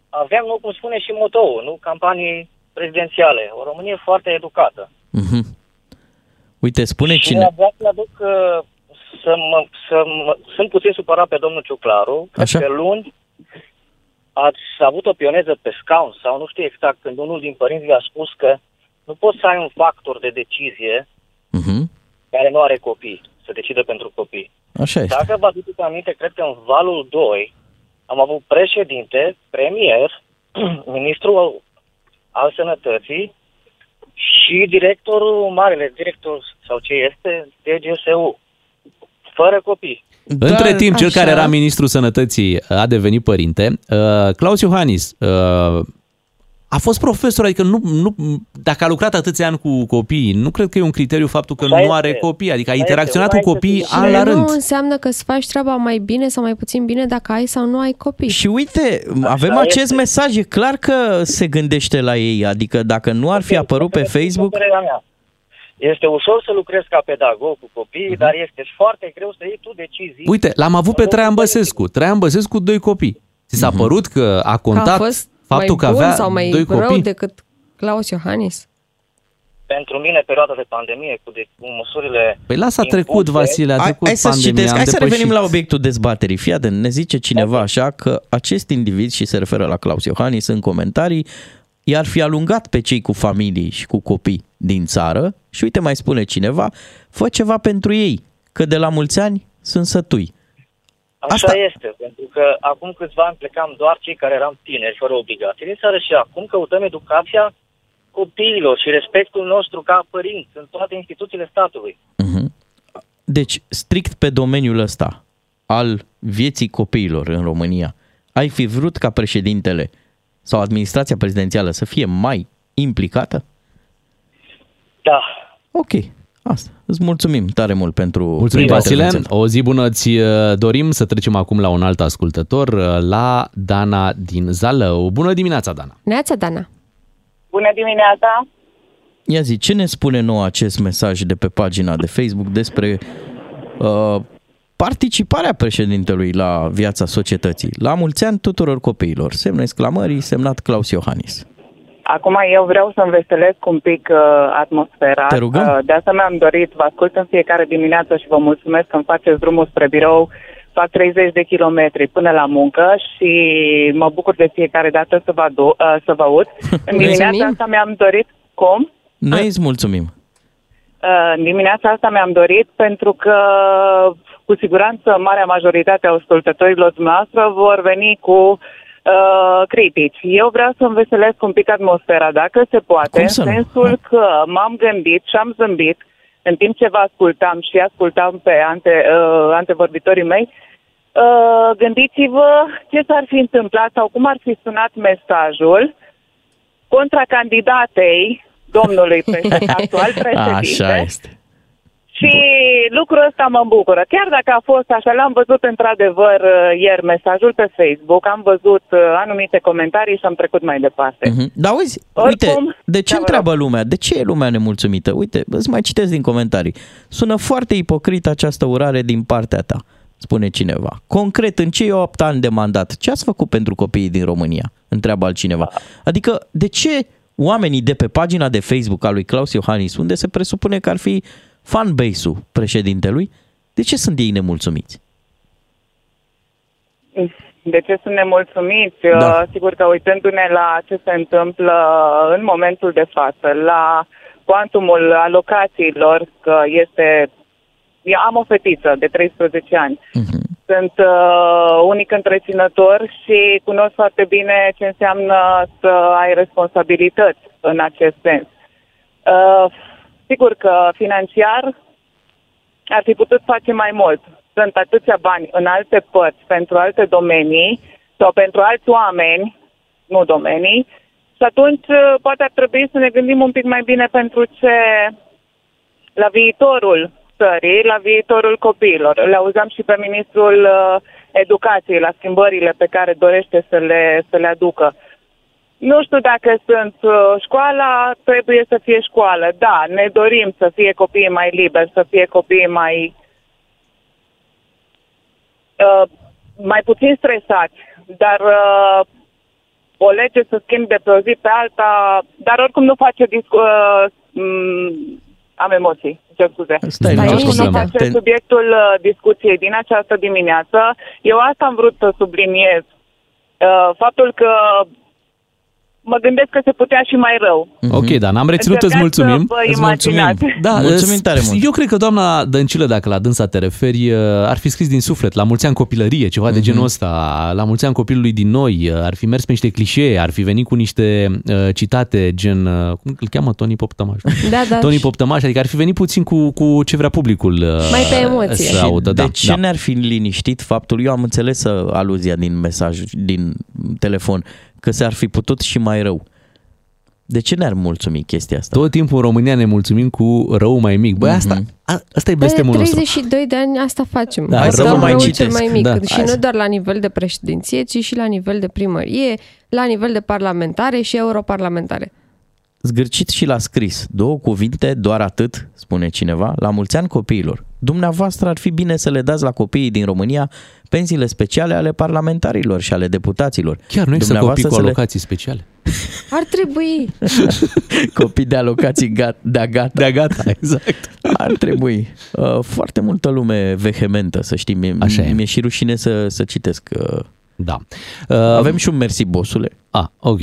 avem, nu cum spune și motoul, nu campanii prezidențiale. O Românie foarte educată. Mhm. Uite, spune și cine... vreau să aduc uh, să mă, să mă, sunt puțin supărat pe domnul Ciuclaru, că Așa. pe luni ați avut o pioneză pe scaun sau nu știu exact când unul din părinți vi-a spus că nu poți să ai un factor de decizie Mhm. care nu are copii, să decidă pentru copii. Așa este. Dacă vă aduceți aminte, cred că în valul 2 am avut președinte, premier, *clears throat* ministrul al sănătății și directorul, marele director sau ce este, DGSU, fără copii. Între timp, cel așa. care era ministrul sănătății a devenit părinte. Uh, Claus Iohannis uh, a fost profesor, adică nu, nu, dacă a lucrat atâția ani cu copii, nu cred că e un criteriu faptul că Așa nu este. are copii, adică a Așa interacționat este. cu Una copii este an la nu rând. înseamnă că îți faci treaba mai bine sau mai puțin bine dacă ai sau nu ai copii. Și uite, avem acest este. mesaj, e clar că se gândește la ei, adică dacă nu ar fi apărut pe Facebook, Părerea mea. Este ușor să lucrezi ca pedagog cu copiii, dar este foarte greu să iei tu decizii. Uite, l-am avut pe Traian Băsescu. Traian Băsescu, doi copii. Ți s-a părut că a Că a contat fost faptul mai că bun avea sau mai doi rău copii? decât Claus Iohannis. Pentru mine, perioada de pandemie, cu, de, cu măsurile... Păi lasă a trecut, impuse, Vasile, a hai, trecut hai să pandemia, citesc, am hai să depășit. revenim la obiectul dezbaterii. Fii atent, ne zice cineva așa că acest individ, și se referă la Claus Iohannis în comentarii, i-ar fi alungat pe cei cu familii și cu copii din țară și uite mai spune cineva, fă ceva pentru ei, că de la mulți ani sunt sătui. Așa Asta- este, pentru că acum câțiva ani plecam doar cei care eram tineri, fără obligații. Din seară și acum căutăm educația copiilor și respectul nostru ca părinți în toate instituțiile statului. Mhm. Deci, strict pe domeniul ăsta al vieții copiilor în România, ai fi vrut ca președintele sau administrația prezidențială să fie mai implicată? Da, Ok, asta. Îți mulțumim tare mult pentru Mulțumim, pentru Vasile. intervenție. O zi bună ți uh, dorim să trecem acum la un alt ascultător, uh, la Dana din Zalău. Bună dimineața, Dana! Neața, Dana. Bună dimineața! Ia zi, ce ne spune nou acest mesaj de pe pagina de Facebook despre uh, participarea președintelui la viața societății? La mulți ani tuturor copiilor. Semnă exclamării, semnat Claus Iohannis. Acum eu vreau să înveselesc un pic uh, atmosfera. Te rugăm. Uh, de asta mi-am dorit, vă ascult în fiecare dimineață și vă mulțumesc că îmi faceți drumul spre birou. Fac 30 de kilometri până la muncă și mă bucur de fiecare dată să vă, adu- uh, să vă aud. *laughs* În dimineața Mulțumim. asta mi-am dorit... Cum? Noi îți mulțumim. Uh, în dimineața asta mi-am dorit pentru că cu siguranță marea majoritate a ascultătorilor dumneavoastră vor veni cu uh, critici. Eu vreau să înveselesc un pic atmosfera, dacă se poate, Cum în să nu? sensul că m-am gândit și am zâmbit în timp ce vă ascultam și ascultam pe ante, uh, antevorbitorii mei, uh, gândiți-vă ce s-ar fi întâmplat sau cum ar fi sunat mesajul contra candidatei domnului *laughs* președinte, actual președinte. Așa este. Și lucrul ăsta mă bucură. Chiar dacă a fost așa, l-am văzut într-adevăr uh, ieri mesajul pe Facebook, am văzut uh, anumite comentarii și am trecut mai departe. Mhm. Dar auzi, Oricum, uite, de ce da, vă întreabă lumea? De ce e lumea nemulțumită? Uite, îți mai citesc din comentarii. Sună foarte ipocrită această urare din partea ta, spune cineva. Concret, în cei 8 ani de mandat, ce ați făcut pentru copiii din România? Întreabă altcineva. Adică, de ce oamenii de pe pagina de Facebook a lui Claus Iohannis, unde se presupune că ar fi fanbase-ul președintelui, de ce sunt ei nemulțumiți? De ce sunt nemulțumiți? Da. Uh, Sigur că uitându-ne la ce se întâmplă în momentul de față, la cuantumul alocațiilor, că este... Eu am o fetiță de 13 ani. Sunt uh, unic întreținător și cunosc foarte bine ce înseamnă să ai responsabilități în acest sens. Uh, sigur că financiar ar fi putut face mai mult. Sunt atâția bani în alte părți, pentru alte domenii sau pentru alți oameni, nu domenii, și atunci uh, poate ar trebui să ne gândim un pic mai bine pentru ce la viitorul țării, la viitorul copiilor. Le auzeam și pe ministrul uh, educației la schimbările pe care dorește să le, să le aducă. Nu știu dacă sunt uh, școala, trebuie să fie școală. Da, ne dorim să fie copiii mai liberi, să fie copiii mai uh, mai puțin stresați, dar uh, o lege să schimbi de pe o zi pe alta, dar oricum nu face discu- uh, m- am emoții, cer scuze. Stai, Dar nicio oricum nu problemă. face Te- subiectul uh, discuției din această dimineață. Eu asta am vrut să subliniez. Uh, faptul că mă gândesc că se putea și mai rău. Ok, dar n-am reținut, îți Încercați să mulțumim. vă Îți mulțumim. imaginați. Da, Mulțumim îți- tare mult. Eu cred că doamna Dăncilă, dacă la dânsa te referi, uh, ar fi scris din suflet, la mulți ani copilărie, ceva de genul ăsta, la mulți ani copilului din noi, uh, ar fi mers pe niște clișee, ar fi venit cu niște uh, citate gen, uh, cum îl cheamă, Tony Poptămaș? Da, da. Tony Poptămaș, adică ar fi venit puțin cu, cu ce vrea publicul uh, Mai pe emoție. să audă. Da, de ce da. ne-ar fi liniștit faptul, eu am înțeles uh, aluzia din mesaj, din telefon, că s-ar fi putut și mai rău. De ce ne-ar mulțumi chestia asta? Tot timpul în România ne mulțumim cu rău mai mic. Băi, asta, a, asta e Pe blestemul nostru. 32 de ani asta facem. Da, Hai rău să mai rău citesc. cel mai mic. Da. Și Hai nu să- doar la nivel de președinție, ci și la nivel de primărie, la nivel de parlamentare și europarlamentare. Zgârcit și la scris. Două cuvinte, doar atât, spune cineva, la mulți ani copiilor. Dumneavoastră ar fi bine să le dați la copiii din România pensiile speciale ale parlamentarilor și ale deputaților. Chiar nu există copii Dumneavoastră cu să le- alocații speciale. *laughs* Ar trebui. *laughs* Copii de alocații gat, de gata. De gata, *laughs* exact. Ar trebui. Uh, Foarte multă lume vehementă, să știi. Mie, Așa e. mi-e și rușine să, să citesc. uh. Da. Avem și un mersi, bosule. Ah, ok.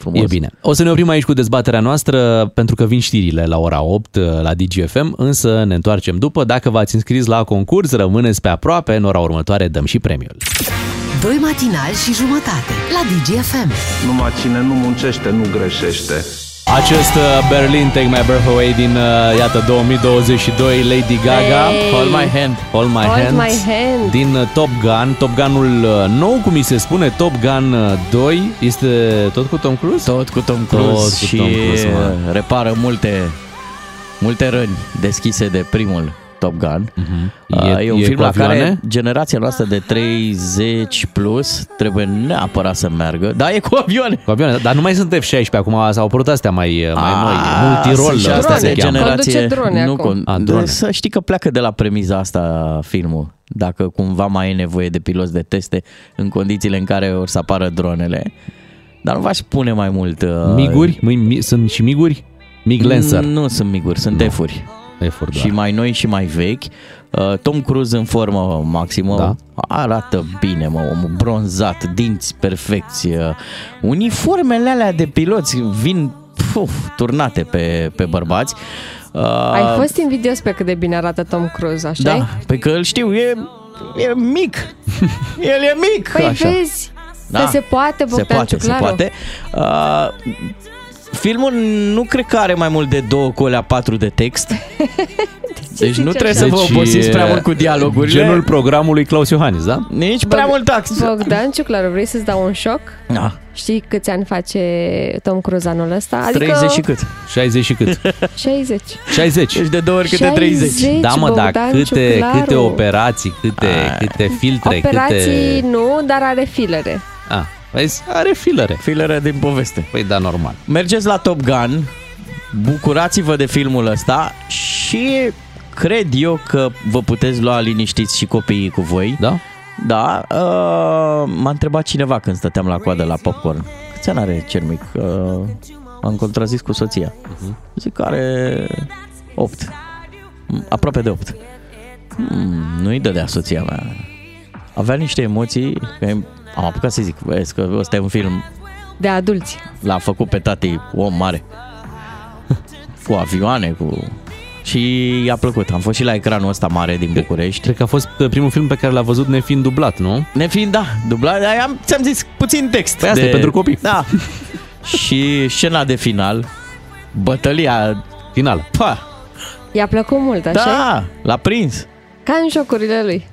Frumos. E bine. O să ne oprim aici cu dezbaterea noastră pentru că vin știrile la ora 8 la DGFM, însă ne întoarcem după. Dacă v-ați înscris la concurs, rămâneți pe aproape. În ora următoare dăm și premiul. Doi matinali și jumătate la DGFM. Numai cine nu muncește, nu greșește. Acest uh, Berlin Take My Breath Away din, uh, iată, 2022, Lady Gaga. Hey. Hold my hand. Hold My Hold Hand. my hand. Din uh, Top Gun, Top Gunul uh, nou, cum mi se spune, Top Gun uh, 2, este tot cu Tom Cruise? Tot cu Tom Cruise Tot cu și Tom Cruise, mă. repară multe, multe răni deschise de primul Top Gun. Uh, E- E, un e film cu la care avioane? generația noastră de 30 plus trebuie neapărat să meargă. Da, e cu avioane. Cu avioane, dar nu mai sunt F-16 acum, s-au apărut astea mai, mai noi, multirol, sunt și astea astea se de cheamă. generație. Conduce drone nu acum. con- A, drone. Să știi că pleacă de la premiza asta filmul. Dacă cumva mai e nevoie de piloți de teste în condițiile în care or să apară dronele. Dar nu v-aș pune mai mult... uh, Miguri? Mi, mi, sunt și miguri? Mig Lancer. Nu sunt miguri, sunt F-uri. F-uri, Și mai noi și mai vechi. Uh, Tom Cruise în formă maximă, Da. arată bine, mă, omul bronzat, dinți perfecți. uh, Uniformele alea de piloți vin puf, turnate pe, pe bărbați. Uh, Ai fost invidios pe cât de bine arată Tom Cruise, așa Da, pe că îl știu, e, e mic. *laughs* El e mic. Păi așa. vezi, că se poate, Se Bogdan poate, se Ciuclaru. poate. Uh, filmul nu cred că are mai mult de două colea patru de text. *laughs* Deci nu trebuie să vă Deci obosiți e prea mult cu dialogurile. Genul programului Claus Iohannis, da? Nici prea mult tax. Bogdan Ciuclaru, vrei să-ți dau un șoc? Da. Știi câți ani face Tom Cruise anul ăsta? Adică 30 și cât? 60 și cât? *laughs* 60. 60. Deci de două ori câte 30. 60, Da, mă, dar Bogdan câte, Ciuclaru. câte operații, câte, câte filtre, Operații câte... nu, dar are filere. A, vezi, are filere. Filere din poveste. Păi da, normal. Mergeți la Top Gun, bucurați-vă de filmul ăsta și cred eu că vă puteți lua liniștiți și copiii cu voi. Da? Da. Uh, m-a întrebat cineva când stăteam la coadă la popcorn. Câți ani are cel mic? Uh, am contrazis cu soția. Uh-huh. Zic că are 8. Aproape de 8. Hmm, nu-i dădea soția mea. Avea niște emoții. Că Am apucat să zic, vezi că ăsta e un film De adulți. L-a făcut pe tati om mare. *laughs* cu avioane, cu... Și i-a plăcut. Am fost și la ecranul ăsta mare din București. Cred că a fost uh, primul film pe care l-a văzut nefiind dublat, nu? Nefiind, da, dublat, dar am, ți-am zis puțin text. Păi asta e pentru copii. Da. *laughs* și scena de final, bătălia... Final. Pa! I-a plăcut mult, așa Da, l-a prins. Ca în jocurile lui.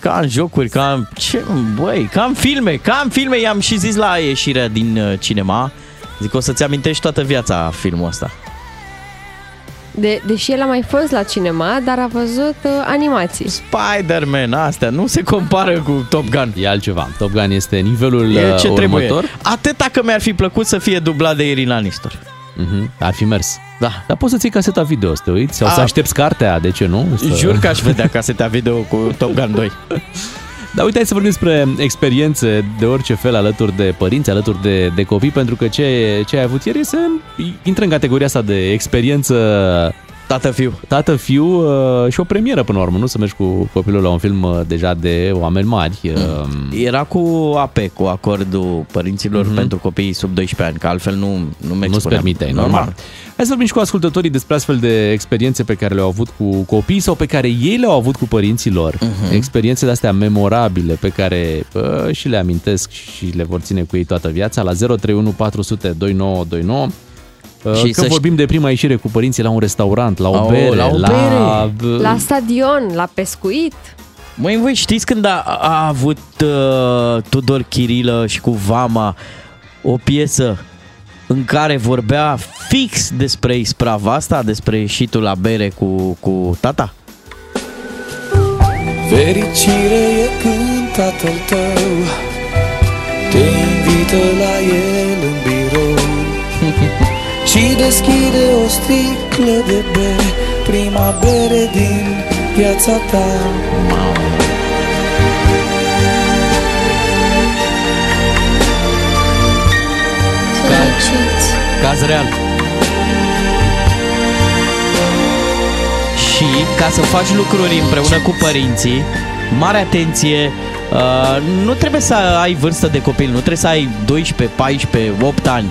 Ca în jocuri, ca în... Ce, băi, ca în filme, ca în filme. I-am și zis la ieșirea din uh, cinema. Zic, o să-ți amintești toată viața filmul ăsta. De, deși el a mai fost la cinema, dar a văzut uh, animații. Spider-Man, astea nu se compară cu Top Gun. E altceva. Top Gun este nivelul E uh, ce trebuie. următor. Atâta că mi-ar fi plăcut să fie dublat de Irina Nistor. Uh-huh. Ar fi mers. Da. Dar poți să-ți iei caseta video, să te uiți, sau A. să aștepți cartea, de ce nu? Să... Jur că aș vedea caseta video cu Top Gun 2. *laughs* Dar uite, hai să vorbim despre experiențe de orice fel alături de părinți, alături de, de copii, pentru că ce, ce ai avut ieri să intră în categoria asta de experiență Tată-fiu. Tată-fiu uh, și o premieră până la urmă, nu să mergi cu copilul la un film uh, deja de oameni mari. Uh, *clears throat* Era cu AP, cu acordul părinților Mhm. pentru copiii sub 12 ani, că altfel nu, nu mergi nu-ți permite, normal. normal. Hai să vorbim și cu ascultătorii despre astfel de experiențe pe care le-au avut cu copii sau pe care ei le-au avut cu părinții lor. Mhm. Experiențe de-astea memorabile pe care uh, și le amintesc și le vor ține cu ei toată viața la 031 400 2929. Uh, Și că să vorbim de prima ieșire cu părinții la un restaurant, la o Oh, bere, la o la... bere. La stadion, la pescuit. Măi, voi știți când a, a avut uh, Tudor Chirilă și cu Vama o piesă în care vorbea fix despre isprava asta, despre ieșitul la bere cu, cu tata? Fericire e când tatăl tău Te invită la el în birou Și deschide o sticlă de bere Prima bere din viața ta Caz real. Și ca să faci lucruri împreună cu părinții, mare atenție, uh, nu trebuie să ai vârstă de copil, nu trebuie să ai 12, 14, 8 ani.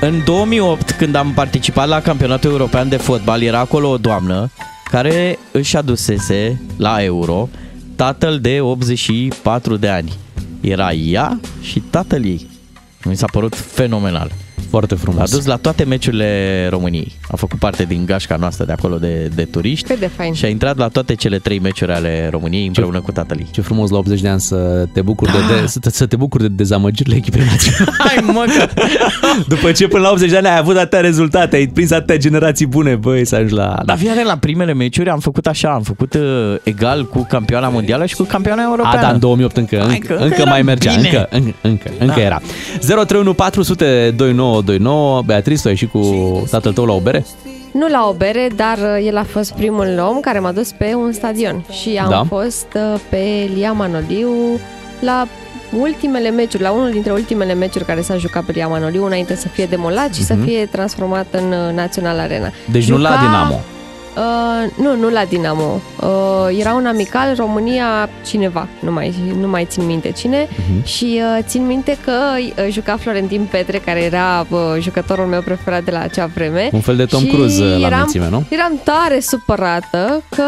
În 2008, când am participat la campionatul european de fotbal, era acolo o doamnă care își adusese la Euro tatăl de 84 de ani. Era ea și tatăl ei. Mi s-a părut fenomenal. Foarte frumos. A dus la toate meciurile României. A făcut parte din gașca noastră de acolo de, de turiști. Cât de fain. Și a intrat la toate cele trei meciuri ale României împreună cu tatăl ei. Ce frumos la 80 de ani să te bucuri, Da. de, de, să, te, să te bucuri de dezamăgirile echipei naționale. *laughs* Hai mă că... *laughs* După ce până la 80 de ani ai avut atâtea rezultate, ai prins atâtea generații bune, băi, să ajungi la... Dar fiare la primele meciuri am făcut așa, am făcut uh, egal cu campioana mondială și cu campioana europeană. A, da, în 2008 încă, Hai încă, că încă, încă încă mai era mergea, bine. încă, încă, încă, încă Da. era. 031 400 2929, Beatrice, tu ai ieșit cu tatăl tău la o bere? Nu la o bere, dar uh, el a fost primul om care m-a dus pe un stadion și am Da. fost uh, pe Lia Manoliu la ultimele meciuri, la unul dintre ultimele meciuri care s-a jucat pe Lia Manoliu înainte să fie demolat și să Mhm. fie transformat în uh, Național Arena. Deci nu la Dinamo. Uh, nu, nu la Dinamo. Uh, era un amical România cineva, nu mai, nu mai țin minte cine. Mhm. Uh-huh. Și uh, țin minte că uh, juca Florentin Petre, care era uh, jucătorul meu preferat de la acea vreme. Un fel de Tom Și Cruise uh, la eram, mulțime, nu? Eram tare supărată că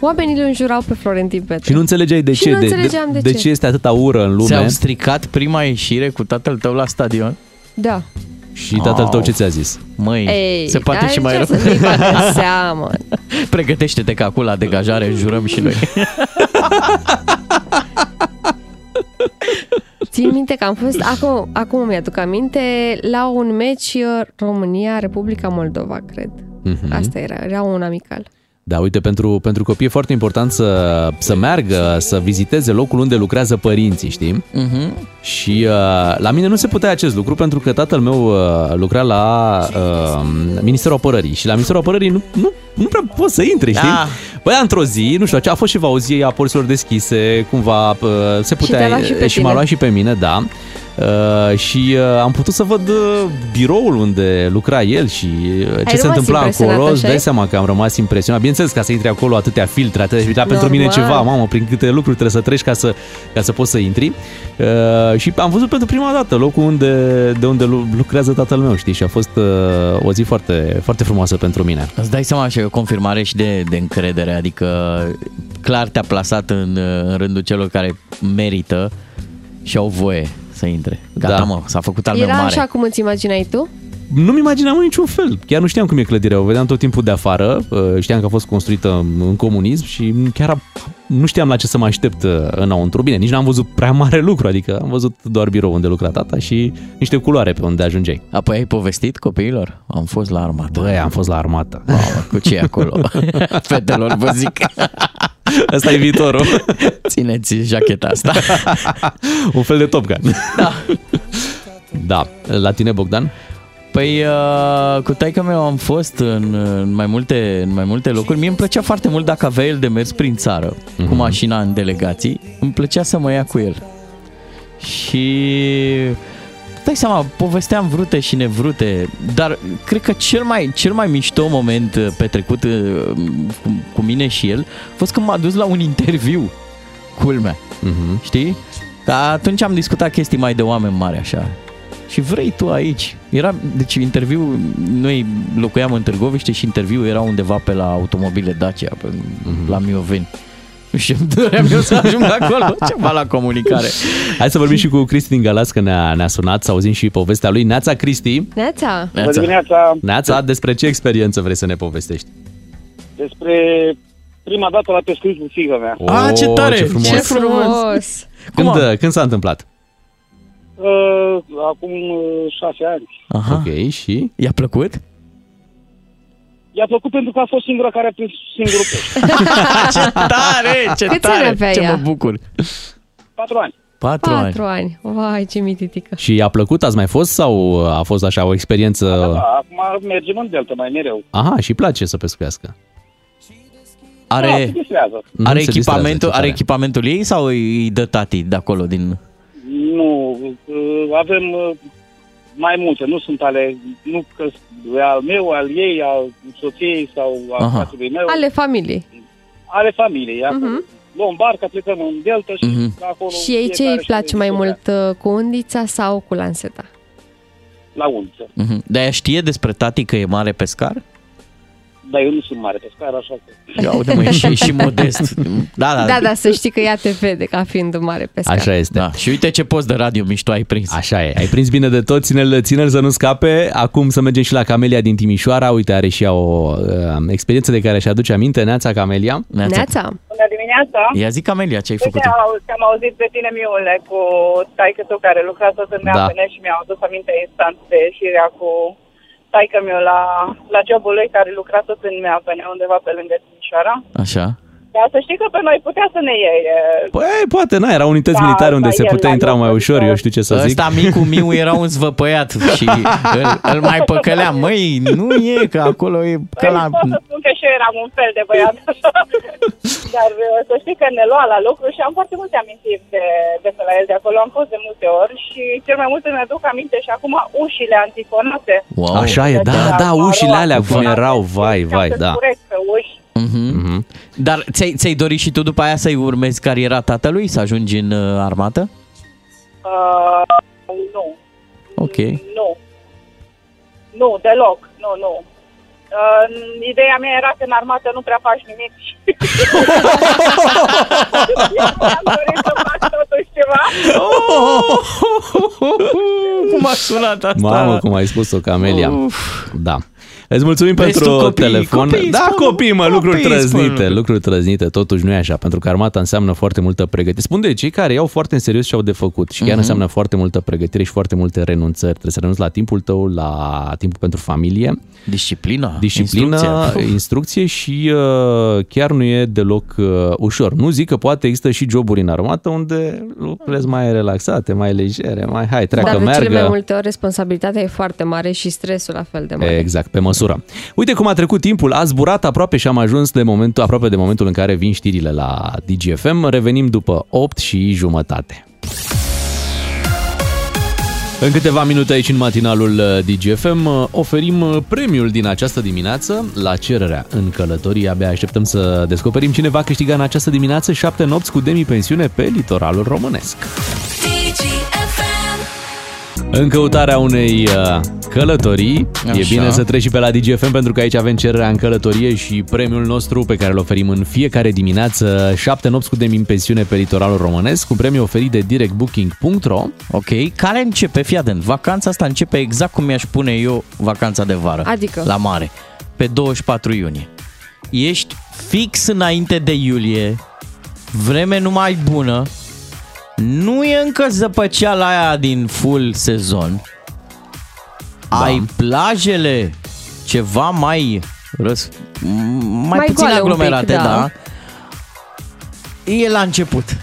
oamenii îl înjurau pe Florentin Petre. Și nu înțelegeai de Și ce, nu de, înțelegeam de de ce. ce este atâta ură în lume Ți-au stricat prima ieșire cu tatăl tău la stadion? Da. Și tatăl tău ce ți-a zis? Măi, Ei, se poate dar și mai ce rău. să nu-i bată în *laughs* seamă. Pregătește-te că acum la degajare jurăm și noi. *laughs* Țin minte că am fost, acum, acum mi-aduc aminte, la un meci uh, România-Republica Moldova, cred. Mhm. Asta era, era un amical. Da, uite, pentru, pentru copii e foarte important să, să meargă, să viziteze locul unde lucrează părinții, știi? Mhm. Și uh, la mine nu se putea acest lucru pentru că tatăl meu uh, lucra la uh, Ministerul Apărării și la Ministerul Apărării nu, nu, nu prea poți să intri, știi? Da. Băi, într-o zi, nu știu, a fost ceva o zi a porților deschise, cumva uh, se putea... te-a luat și pe și m-a tine. luat și pe mine, da. Uh, și uh, am putut să văd uh, biroul unde lucra el și uh, ce se rămas întâmpla impresionat, acolo. Îți dai așa-i? seama că am rămas impresionat. Bineînțeles, ca să intri acolo atâtea filtre, atâtea... Dar pentru mine Normal. ceva, mamă, prin câte lucruri trebuie să treci ca să, ca să poți să intri. Uh, și am văzut pentru prima dată locul unde, de unde lu- lucrează tatăl meu, știi? Și a fost uh, o zi foarte, foarte frumoasă pentru mine. Îți dai seama și e o confirmare și de, de încredere, adică clar te-a plasat în, în rândul celor care merită și au voie să intre. Gata, Da. mă, s-a făcut al meu Era mare. așa cum îți imaginai tu? Nu-mi imaginam în niciun fel. Chiar nu știam cum e clădirea. O vedeam tot timpul de afară. Uh, Știam că a fost construită în comunism și chiar a- nu știam la ce să mă aștept uh, înăuntru. Bine, nici n-am văzut prea mare lucru, adică am văzut doar birou unde lucra tata și niște culoare pe unde ajungeai. Apoi ai povestit copiilor? Am fost la armată. Băi, am fost la armată. Mamă, cu ce e acolo? *laughs* Fetelor, vă zic. Asta e viitorul. *laughs* Țineți jacheta asta. *laughs* Un fel de Top Gun. Da. Da. La tine, Bogdan? Păi uh, cu taică meu am fost în, în, mai multe, în mai multe locuri. Mie îmi plăcea foarte mult dacă avea el de mers prin țară Mhm. cu mașina în delegații. Îmi plăcea să mă ia cu el. Și dai seama, povesteam vrute și nevrute, dar cred că cel mai, cel mai mișto moment uh, petrecut uh, cu, cu mine și el a fost când m-a dus la un interviu, culmea, Mhm. știi? Dar atunci am discutat chestii mai de oameni mari așa. Și vrei tu aici. Era, deci interviu, noi locuiam în Târgoviște și interviu era undeva pe la automobile Dacia, pe, la Mioveni. Nu știu, îmi doream eu să ajung acolo, ceva la comunicare. Hai să vorbim și cu Cristi din Galască, ne-a, ne-a sunat, să auzim și povestea lui. Neața, Cristi. Neața! Bună dimineața! Neața, despre ce experiență vrei să ne povestești? Despre prima dată la pescuit cu fiica mea. Oh, Ce tare! ce frumos. Ce frumos! Când, când s-a întâmplat? Uh, acum uh, șase ani. Aha. Ok, și? I-a plăcut? I-a plăcut pentru că a fost singura care a prins singurul pește. *laughs* ce tare, ce Câți tare, ani avea ce ea? mă bucur. Patru ani. Patru, ani. Patru ani. Vai, ce mititică. Și i-a plăcut? Ați mai fost sau a fost așa o experiență... Da, acum mergem în delta mai mereu. Aha, și place să pescuiască. Da, se Are, distrează. Nu are, se distrează, echipamentul, ce are tare. echipamentul ei sau îi dă tati de acolo? Din... Nu, uh, avem uh, mai multe, nu sunt ale, nu că e al meu, al ei, al soției sau al Aha. fratului meu, Ale familiei. ale familiei. Acolo. Mhm. Luăm barca, plecăm în delta și Mhm. acolo... Și ei ce fiecare îi își place mai istoria. mult, uh, cu undița sau cu lanseta? La unță. Mhm. Dar ea știe despre tati că e mare pescar? Dar eu nu sunt mare pescar, așa că... Ia uite mă, e și, și modest. Da, da. Da, da, să știi că ea te vede ca fiind un mare pescar. Așa este. da. Și uite ce post de radio mișto ai prins. Așa e, ai prins bine de tot, ține-l, ține să nu scape. Acum să mergem și la Camelia din Timișoara. Uite, are și ea o uh, experiență de care și aduce aminte. Neața, Camelia. Neața. Bună dimineața! Ia zi Camelia, ce ai Uite, făcut? au- te-am auzit pe tine, Miule, cu taică tu care lucra tot în Da. Neapene și mi-au adus aminte instant de ieșirea cu taică meu la, la jobul lui care lucra tot în Neapene, undeva pe lângă Timișoara. Așa. Dar să știi că pe noi putea să ne iei. e, Păi, poate, na, erau unități Da, militare unde da, se el putea la intra loc, mai ușor, adică- eu știu ce să zic. Ăsta micul *laughs* miu era un zvăpăiat și îl, îl mai păcălea. Măi, nu e, că acolo e ca Păi, la... pot să spun că și eu eram un fel de băiat. *laughs* Dar uh, să știi că ne lua la lucru și am foarte multe amintiri de, de pe la el de acolo. Am fost de multe ori și cel mai mult îmi aduc aminte și acum ușile antifonate. Wow. Așa e, da, da, ușile alea cum erau, vai, vai, Ca să da. spureți pe uși. Mhm. Dar ți-ai, ți-ai dorit și tu după aia să-i urmezi cariera tatălui, să ajungi în uh, armată? Uh, nu, Ok. nu. Nu, deloc. Nu, nu. Uh, ideea mea era că în armată nu prea faci nimic și *laughs* *laughs* am dorit să fac totuși ceva. *laughs* Cum a sunat asta? Mamă, cum ai spus-o, Camelia. Uf. Da. Îți mulțumim Vezi pentru tu, copii, telefon. copii da, spun- copii, mă, lucruri copii spun trăznite, lucruri. lucruri trăznite, totuși nu e așa, pentru că armata înseamnă foarte multă pregătire. Spun de cei care iau foarte în serios și au de făcut și chiar Mhm. înseamnă foarte multă pregătire și foarte multe renunțări. Trebuie să renunți la timpul tău, la timpul pentru familie. Disciplină, Disciplină, instrucție. instrucție, și uh, chiar nu e deloc uh, ușor. Nu zic că poate există și joburi în armată unde lucrurile sunt mai relaxate, mai legere, mai hai, treacă, Dar de meargă. cele mai multe ori responsabilitatea e foarte mare și stresul la fel de mare. Exact, pe măsură. Uite cum a trecut timpul, a zburat aproape și am ajuns de momentul, aproape de momentul în care vin știrile la DGFM. Revenim după 8 și jumătate. În câteva minute aici în matinalul uh, DGFM uh, oferim uh, premiul din această dimineață la cererea în călătorie. Abia așteptăm să descoperim cine va câștiga în această dimineață șapte nopți cu demi-pensiune pe litoralul românesc. În căutarea unei uh, călătorii, Așa. e Așa. bine să treci și pe la DGFM pentru că aici avem cererea în călătorie și premiul nostru pe care îl oferim în fiecare dimineață, șapte nopți cu demi pensiune pe litoralul românesc, un premiu oferit de directbooking.ro. Ok, care începe, fii atent, vacanța asta începe exact cum mi-aș pune eu vacanța de vară. Adică? La mare, pe 24 iunie. Ești fix înainte de iulie, vreme numai bună, nu e încă zăpăceala aia din full sezon, da. ai plajele ceva mai răs, mai, Mai puțin goale un pic, aglomerate, da. da. E la început.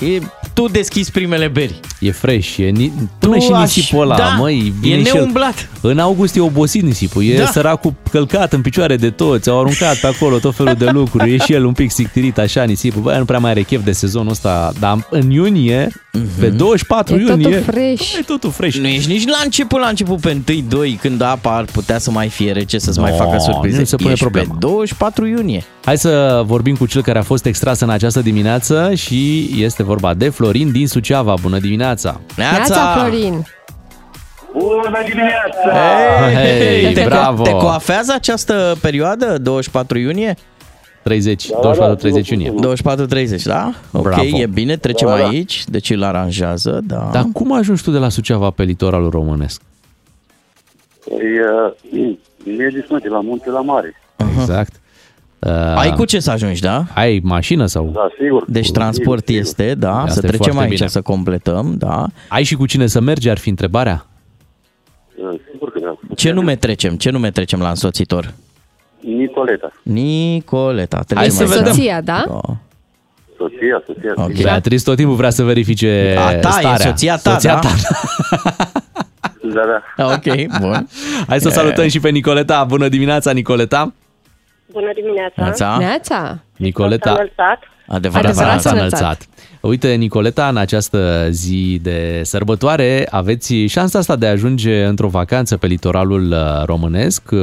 E, tu deschizi primele beri. E fresh, e ni- până Tu și aș- nisipul ăla, da, măi, vine e și el. neumblat. În august e obosit nisipul, e Da. săracul călcat în picioare de toți, au aruncat pe acolo tot felul de lucruri, e și el un pic sictirit așa nisipul, băi, nu prea mai are chef de sezonul ăsta, dar în iunie, pe 24 E totul iunie, fresh. e totul fresh. Nu ești nici la început, la început pe 1-2, când apa ar putea să mai fie rece, să-ți mai No, facă surprize. nu se pune Ești problema. pe 24 iunie. Hai să vorbim cu cel care a fost extras în această dimineață și este vorba de Florin din Suceava. Bună dimineața! Neața, Florin! Bună dimineața! Hei, te, bravo! Te coafează această perioadă, 24 iunie? 30, Da, 24-30 iunie. 24-30, da? Ok, Bravo. e bine, trecem Da, da. aici, deci îl aranjează, da. Dar cum ajungi tu de la Suceava pe litoralul românesc? E, e dus de la munte la mare. Exact. Uh, Ai cu ce să ajungi, da? ai mașină sau? Da, sigur. Deci transport Sigur, este, da, Asta să e trecem foarte aici, bine. să completăm, da. Ai și cu cine să mergi, ar fi întrebarea? sigur. Sigur că da. Ce nume trecem? Ce nume trecem la însoțitor? Nicoleta. Nicoleta. Hai trecem să aici. vedem. Soția, da? Da. Soția, soția. Ok. sigur. Beatrice tot timpul vrea să verifice A ta, e starea. soția ta, soția da? ta. Da, da. Ok, bun. Hai să salutăm și pe Nicoleta. Bună dimineața, Nicoleta! Bună dimineața! Neața? Neața! Nicoleta, înălțat. Adevărat. Adevărat s-a s-a înălțat. înălțat. Uite, Nicoleta, în această zi de sărbătoare aveți șansa asta de a ajunge într-o vacanță pe litoralul uh, românesc, uh,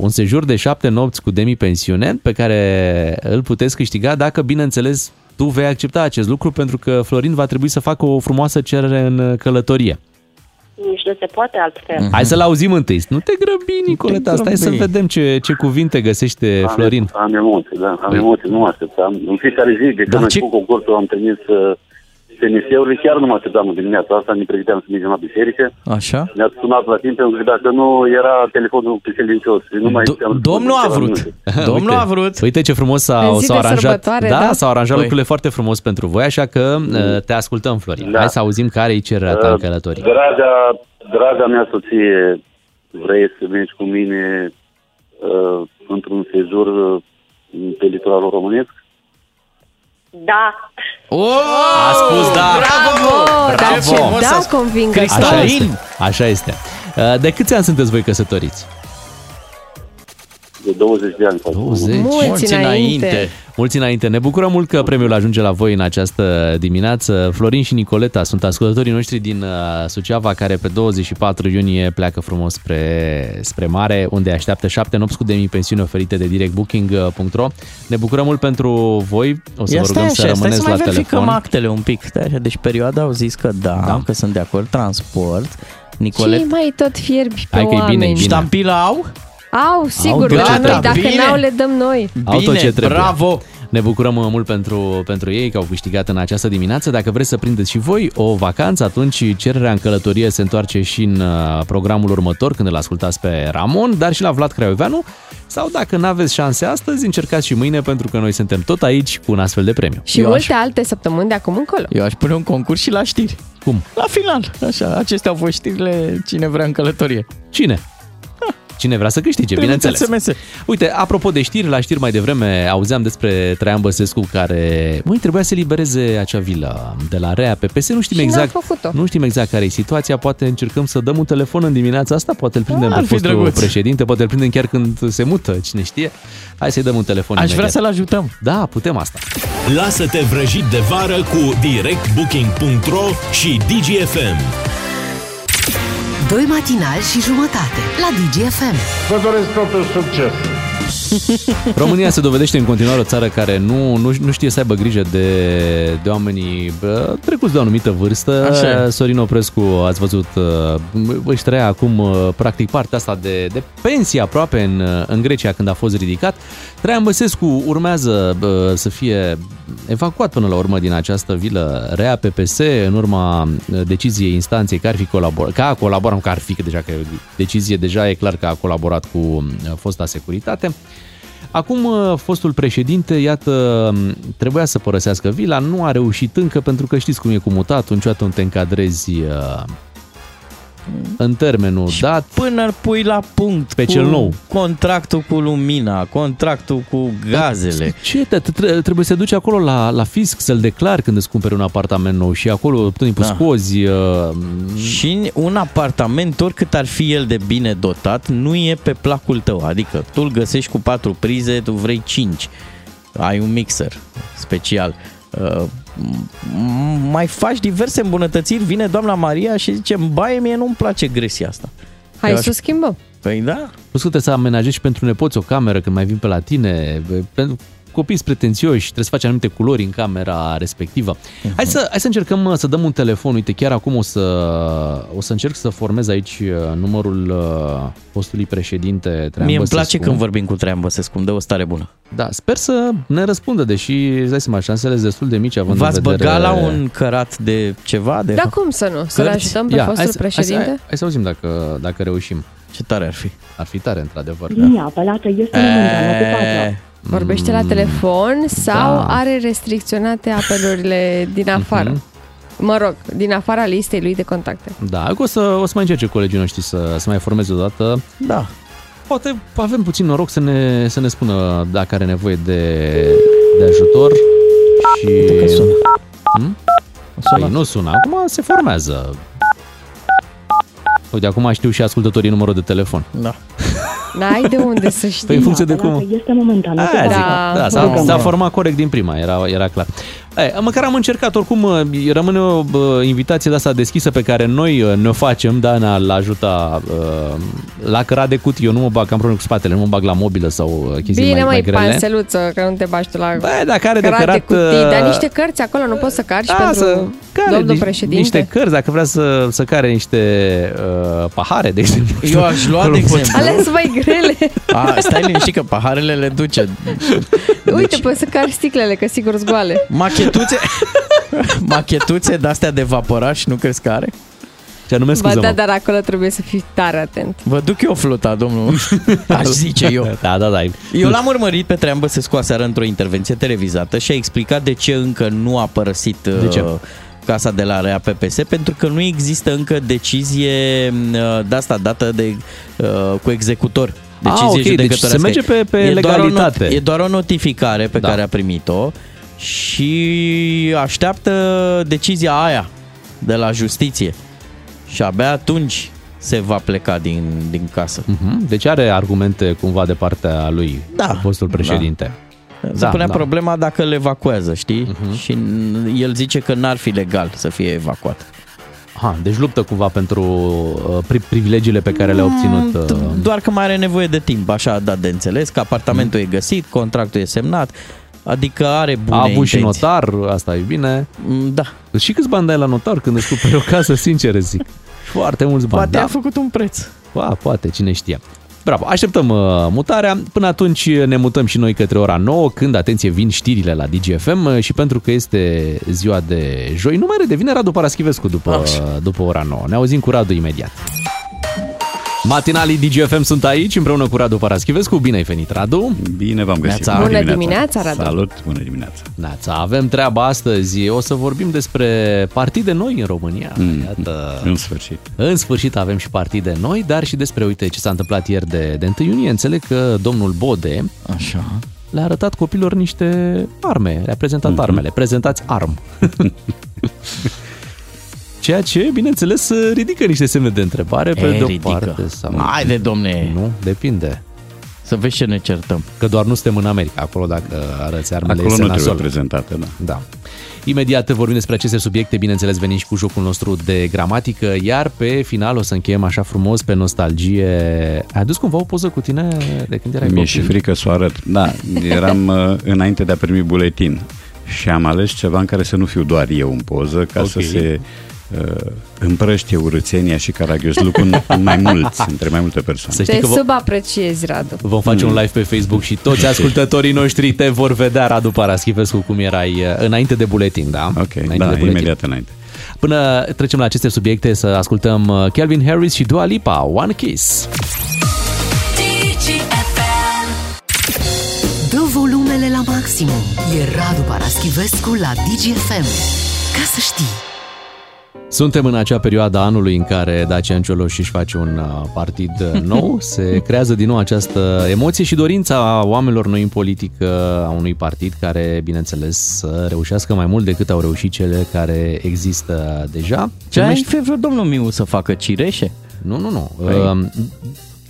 un sejur de șapte nopți cu demi-pensiune pe care îl puteți câștiga dacă, bineînțeles, tu vei accepta acest lucru pentru că Florin va trebui să facă o frumoasă cerere în uh, călătorie. Nici nu se poate altfel. Hai să-l auzim întâi. Nu te grăbi, Nicoleta, stai să grăbi. vedem ce, ce cuvinte găsește Am- Florin. Am emoții, da, am emoții, nu mă așteptam. În fiecare zi, de când Da, am ce- făcut concursul, am trimis uh, SMS-urile, chiar nu mă așteptam în dimineața asta, ne pregăteam să mergem la biserică. Așa? Ne-a sunat la timp pentru că dacă nu era telefonul pe silențios. și Nu mai Do- știam să domnul spun a vrut. ceva *laughs* Domnul Uite, a vrut. Uite ce frumos s-au, În zi s-au de aranjat. sărbătoare, da, da? s-au aranjat Păi. lucrurile foarte frumos pentru voi, așa că uh, te ascultăm, Florin. Da. Hai să auzim care e cererea ta în Uh, călătorie. Draga, draga mea soție, vrei să mergi cu mine uh, într-un sejur uh, pe litoralul românesc? Da. A spus da! Bravo! Dar ce Bravo! da convingător. Așa este. Așa este. Uh, De câți ani sunteți voi căsătoriți? De 20 de ani. 20. Mulți Mulți înainte. înainte. Mulți înainte. Ne bucurăm mult că premiul ajunge la voi în această dimineață. Florin și Nicoleta sunt ascultătorii noștri din uh, Suceava care pe 24 iunie pleacă frumos spre, spre mare, unde așteaptă șapte nopți cu demi-pensiune oferite de directbooking.ro. Ne bucurăm mult pentru voi. O să Ia vă rugăm stai să așa, stai rămâneți să mai la verificăm telefon. actele un pic. Stai așa, deci perioada au zis că da, da. că sunt de acord, transport. Nicolet, Ce mai tot fierbi pe Hai că e bine, e oameni? bine. ștampila au? Au, sigur, tot ce la noi, trebuie. dacă Bine. n-au, le dăm noi. Au tot Bine, ce trebuie. bravo! Ne bucurăm uh, mult pentru, pentru ei că au câștigat în această dimineață. Dacă vreți să prindeți și voi o vacanță, atunci cererea în călătorie se întoarce și în uh, programul următor, când îl ascultați pe Ramon, dar și la Vlad Craioveanu. Sau dacă nu aveți șanse astăzi, încercați și mâine, pentru că noi suntem tot aici cu un astfel de premiu. Și Eu multe alte săptămâni de acum încolo. Eu aș pune un concurs și la știri. Cum? La final. Așa, acestea au fost știrile cine vrea în călătorie. Cine? Cine vrea să câștige, bineînțeles. Trimiteți SMS. Uite, apropo de știri, la știri mai devreme auzeam despre Traian Băsescu care, măi, trebuia să libereze acea vilă de la Rea PPS. Nu știm Și n-a exact, făcut-o. nu știm exact care e situația. Poate încercăm să dăm un telefon în dimineața asta, poate îl prindem Ar pe fi fostul drăguț. președinte, poate îl prindem chiar când se mută, cine știe. Hai să-i dăm un telefon Aș vrea imediat. să-l ajutăm. Da, putem asta. Lasă-te vrăjit de vară cu directbooking.ro și DGFM. Doi matinali și jumătate la DGFM. Vă doresc totul succes! *laughs* România se dovedește în continuare o țară care nu, nu, nu știe să aibă grijă de, de oamenii bă, trecuți de o anumită vârstă. Așa e. Sorin Oprescu, ați văzut, uh, își trăia acum uh, practic partea asta de, de pensie aproape în, uh, în Grecia când a fost ridicat. Traian Băsescu urmează bă, să fie evacuat până la urmă din această vilă rea PPS în urma uh, deciziei instanței că ar fi colaborat, că a colaborat, nu că ar fi, că deja că e decizie deja e clar că a colaborat cu uh, fosta securitate. Acum, uh, fostul președinte, iată, m, trebuia să părăsească vila, nu a reușit încă, pentru că știți cum e cu mutatul, niciodată nu te încadrezi uh, în termenul dat. Până îl pui la punct Pe cu cel nou. contractul cu lumina, contractul cu gazele. Ce? Te- te- Trebuie să te duci acolo la, la fisc să-l declari când îți cumperi un apartament nou și acolo tot timpul Da. scozi... Uh, Și un apartament, oricât ar fi el de bine dotat, nu e pe placul tău. Adică tu îl găsești cu patru prize, tu vrei cinci. Ai un mixer special. Uh, m- mai faci diverse îmbunătățiri, vine doamna Maria și zice, baie mie nu-mi place gresia asta. Hai Eu să o aș- schimbăm. Păi da, Plus că trebuie să amenajezi și pentru nepoți o cameră când mai vin pe la tine, pentru copii sunt pretențioși, trebuie să faci anumite culori în camera respectivă. Hai să, hai să încercăm mă, să dăm un telefon. Uite, chiar acum o să, o să încerc să formez aici uh, numărul uh, postului președinte Traian mie îmi place Băsescu. când vorbim cu Traian Băsescu, îmi dă o stare bună. Da, sper să ne răspundă, deși, îți dai seama, șansele sunt destul de mici având V-ați în vedere... băgat la un cărat de ceva? De Da, cum să nu? Să-l Cărți? ajutăm pe Ia, fostul hai să, președinte? Hai să, hai să auzim dacă, dacă reușim. Ce tare ar fi. Ar fi tare, într-adevăr. Linia apelată este momentan ocupată. Vorbește la telefon sau da. are restricționate apelurile din afară? Mhm. Mă rog, din afara listei lui de contacte. Da, o să, o să mai încerce colegii noștri să, să mai formeze o dată. Da. Poate avem puțin noroc să ne, să ne spună dacă are nevoie de, de ajutor și... Uite că sună. Hmm? Păi nu sună, acum se formează. Uite, acum știu și ascultătorii numărul de telefon. Da. N-ai de unde să știi. Păi în funcție de cum... Este momentan Aia ocupată. zic, da, s-a, s-a format corect din prima, era, era clar. Ei, măcar am încercat, oricum rămâne o bă, invitație de asta deschisă pe care noi uh, ne-o facem, da, ne l ajuta uh, la cărat de cutie, eu nu mă bag, am probleme cu spatele, nu mă bag la mobilă sau uh, chestii Bine, mai, mai mai grele. panseluță, că nu te bași tu la Bă, dacă are de cărat cărat, cutii, uh, dar niște cărți acolo nu poți să cari Da, pentru să care domnul niște, președinte? niște cărți, dacă vrea să, să care niște uh, pahare, de exemplu. *laughs* Eu aș lua, de Acolo poți- exemplu. Ales mai grele. A, stai liniștit că paharele le duce. Uite, poți să cari sticlele, că sigur zgoale. Machetuțe, *laughs* machetuțe de-astea de vaporaș, nu crezi că are? Ce anume, Ba da, dar acolo trebuie să fii tare atent. Vă duc eu fluta, domnul. *laughs* Aș zice eu. Da, da, da. Eu l-am urmărit pe Traian Băsescu aseară într-o intervenție televizată și a explicat de ce încă nu a părăsit De ce? uh, casa de la Rea PPS, pentru că nu există încă decizie uh, de asta dată de, uh, cu executor. Decizie Ah, ok, deci judecătorească. se merge pe- pe e doar o legalitate. not- e doar o notificare pe Da. care a primit-o și așteaptă decizia aia de la justiție. Și abia atunci se va pleca din, din casă. Mhm. Deci are argumente cumva de partea lui, Da. fostul președinte. Se punea problema dacă îl evacuează, știi? Și n- el zice că n-ar fi legal să fie evacuat. Ha, deci luptă cumva pentru uh, pri- privilegiile pe care le-a obținut. Uh, Mm, Doar că mai are nevoie de timp, așa a dat de înțeles, că apartamentul e găsit, contractul e semnat, adică are bune a avut și intenții. notar, asta e bine. Da. Și câți bani dai la notar când îți cumperi o casă, sincer zic? Foarte mulți bani. Poate da. a făcut un preț. Ba, poate, cine știe. Bravo, așteptăm uh, mutarea. Până atunci ne mutăm și noi către ora 9, când, atenție, vin știrile la DGFM uh, și pentru că este ziua de joi, nu mai redevine Radu Paraschivescu după, după ora 9. Ne auzim cu Radu imediat. Matinalii DGFM sunt aici împreună cu Radu Paraschivescu. Bine ai venit, Radu! Bine v-am găsit. Neața. Bună dimineața, Radu. Salut, bună dimineața. Neața, avem treaba astăzi. O să vorbim despre partide noi în România. Mm, Iată. În sfârșit. În sfârșit avem și partide noi, dar și despre, uite, ce s-a întâmplat ieri de, de 1 iunie. Înțeleg că domnul Bode Așa. le-a arătat copilor niște arme, le-a prezentat mm-hmm. armele. Prezentați arm. *laughs* Ceea ce, bineînțeles, ridică niște semne de întrebare pe E, de-o ridică. parte. Sau... Haide, domne! Nu, depinde. Să vezi ce ne certăm. Că doar nu suntem în America, acolo dacă arăți armele Acolo este nu trebuie nasol. prezentată, da. Da. Imediat vorbim despre aceste subiecte, bineînțeles venim și cu jocul nostru de gramatică, iar pe final o să încheiem așa frumos pe nostalgie. Ai adus cumva o poză cu tine de când erai Mi-e copil? și frică să o arăt. Da, eram *laughs* uh, înainte de a primi buletin și am ales ceva în care să nu fiu doar eu în poză, ca Ok. să se uh, împrăștie urățenia și caragiozlucul *laughs* în mai mulți, între mai multe persoane. Să știi Te că vom, subapreciezi, Radu. vom face un live pe Facebook și toți ascultătorii noștri te vor vedea, Radu Paraschivescu, cum erai uh, înainte de buletin, da? Ok, înainte da, de buletin. imediat înainte. Până trecem la aceste subiecte, să ascultăm uh, Calvin Harris și Dua Lipa, One Kiss. Dă volumele la maximum. E Radu Paraschivescu la DGFM. Ca să știi. Suntem în acea perioadă a anului în care Dacian Cioloș își face un uh, partid uh, *laughs* nou, se creează din nou această emoție și dorința oamenilor noi în politică a unui partid care, bineînțeles, să reușească mai mult decât au reușit cele care există deja. Ce Se ai numește- fi vreo domnul Miu să facă cireșe? Nu, nu, nu. Păi.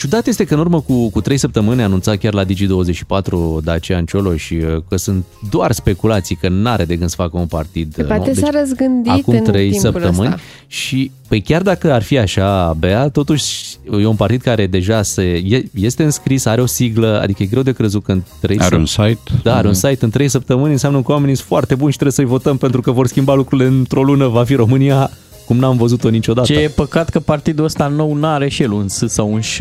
Uh, Ciudat este că în urmă cu, cu 3 săptămâni a anunțat chiar la Digi24 Dacian Cioloș uh, că sunt doar speculații, că n-are de gând să facă un partid Pe uh, poate nou. s-a răzgândit acum în trei timpul săptămâni ăsta. și păi chiar dacă ar fi așa, Bea, totuși e un partid care deja se, e- este înscris, are o siglă, adică e greu de crezut că în trei Are săp- un site? Da, are un Mhm. site în trei săptămâni, înseamnă că oamenii sunt foarte buni și trebuie să-i votăm pentru că vor schimba lucrurile într-o lună, va fi România cum n-am văzut-o niciodată. Ce e păcat că partidul ăsta nou n-are și el un S sau un Ș.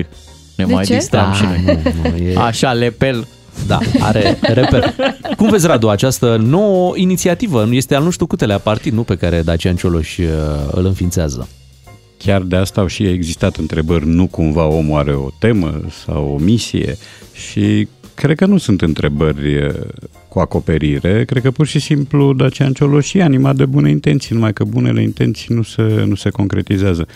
Ne De mai ce? distram Da, și noi. nu, nu, e- Așa, lepel. Da, are reper. Cum vezi, Radu, această nouă inițiativă? Este al nu știu câtelea partid, nu pe care Dacian Cioloș uh, îl înființează. Chiar de asta au și existat întrebări, nu cumva omul are o temă sau o misie și cred că nu sunt întrebări eh, cu acoperire, cred că pur și simplu Dacian Cioloș e animat de bune intenții, numai că bunele intenții nu se, nu se concretizează.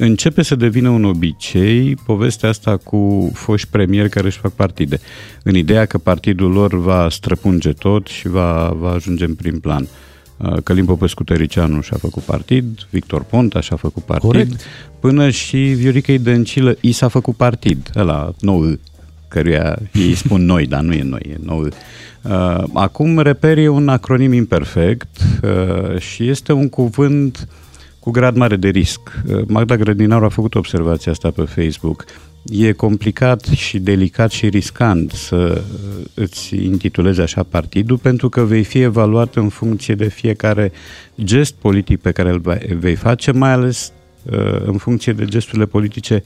Începe să devină un obicei povestea asta cu foști premieri care își fac partide, în ideea că partidul lor va străpunge tot și va, va ajunge în prim plan. Uh, Călim Popescu Tăricianu și-a făcut partid, Victor Ponta și-a făcut partid, Corect. până și Viorica Dăncilă i s-a făcut partid, ăla nou, căruia ei spun noi, dar nu e noi, e nou. Uh, Acum reper e un acronim imperfect uh, și este un cuvânt cu grad mare de risc. Uh, Magda Grădinaru a făcut observația asta pe Facebook. E complicat și delicat și riscant să uh, îți intitulezi așa partidul pentru că vei fi evaluat în funcție de fiecare gest politic pe care îl vei- vei face, mai ales uh, în funcție de gesturile politice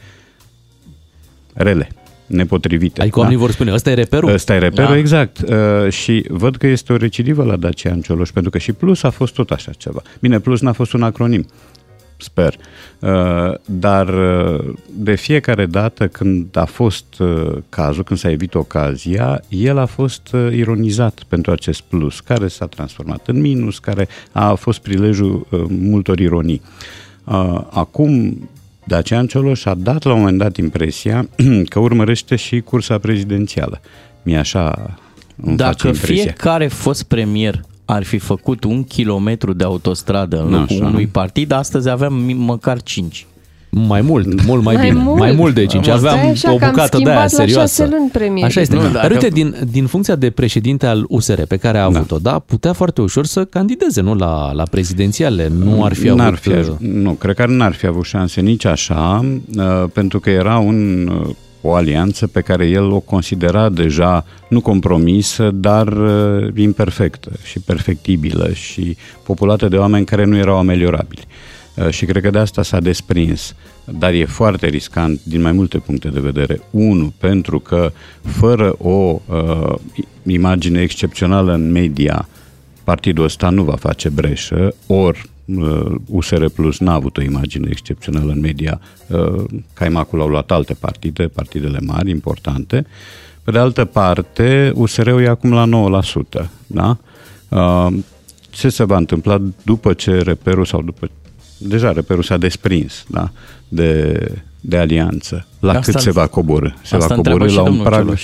rele, nepotrivite. Adică oamenii vor spune, ăsta e reperul? Ăsta e reperul, Da. exact. Uh, și văd că este o recidivă la Dacian Cioloș, pentru că și Plus a fost tot așa ceva. Bine, Plus n-a fost un acronim, sper. Uh, dar uh, de fiecare dată când a fost uh, cazul, când s-a evit ocazia, el a fost uh, ironizat pentru acest plus, care s-a transformat în minus, care a fost prilejul uh, multor ironii. Uh, Acum, Dacian Cioloș a dat la un moment dat impresia *clears throat* că urmărește și cursa prezidențială. Mi așa îmi face Dacă impresia. fiecare fost premier ar fi făcut un kilometru de autostradă în locul Așa. unui partid, astăzi aveam mi- măcar 5. Mai mult, mult mai, Mai bine. mult. Mai mult de 5. Stai Aveam așa o că am bucată de aia schimbat la serioasă. șase luni premier. Așa este. Nu, Nu, dacă- Dar uite, din, din funcția de președinte al USR pe care a avut-o, da, putea foarte ușor să candideze, nu, la, la prezidențiale. Nu ar fi n-ar avut... fi, aj- nu, cred că n-ar fi avut șanse nici așa, uh, pentru că era un, uh, o alianță pe care el o considera deja nu compromisă, dar uh, imperfectă și perfectibilă și populată de oameni care nu erau ameliorabili. Uh, Și cred că de asta s-a desprins. Dar e foarte riscant din mai multe puncte de vedere. Unu, pentru că fără o uh, imagine excepțională în media, partidul ăsta nu va face breșă, ori uh, USR Plus n-a avut o imagine excepțională în media, uh, caimacul au luat alte partide, partidele mari, importante. Pe de altă parte, USR-ul e acum la 9%, da? Uh, Ce se va întâmpla după ce reperul sau după deja reperul s-a desprins da? de, de alianță. La Asta cât se va coborâ? Se asta va întreabă coborâ și la un domnul prag. Cioloș.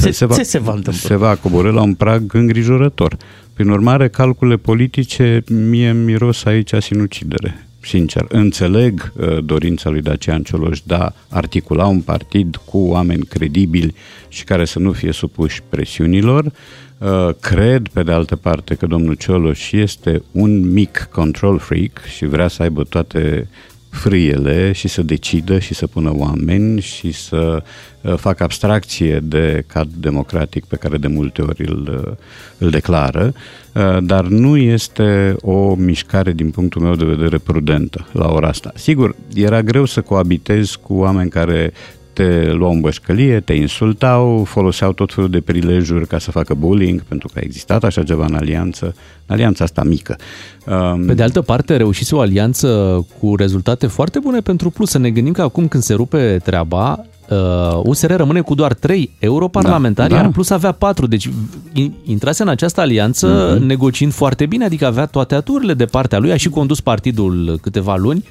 Ce- ce se va întâmpla? Se va coborâ la un prag îngrijorător. Prin urmare, calculele politice mie îmi miros aici sinucidere. Sincer, înțeleg uh, dorința lui Dacian Cioloș de a articula un partid cu oameni credibili și care să nu fie supuși presiunilor. Uh, cred, pe de altă parte, că domnul Cioloș este un mic control freak și vrea să aibă toate frâiele și să decidă și să pună oameni și să uh, facă abstracție de cadru democratic pe care de multe ori îl, uh, îl declară, uh, dar nu este o mișcare din punctul meu de vedere prudentă la ora asta. Sigur, era greu să coabitezi cu oameni care te luau în bășcălie, te insultau, foloseau tot felul de prilejuri ca să facă bullying, pentru că a existat așa ceva în alianță, în alianța asta mică. Um, Pe de altă parte, reușise o alianță cu rezultate foarte bune pentru Plus. Să ne gândim că acum când se rupe treaba, uh, USR rămâne cu doar 3 europarlamentari, Da, da, da. iar Plus avea 4. Deci in- intrase în această alianță Mhm. negociind foarte bine, adică avea toate aturile de partea lui, a și condus partidul câteva luni.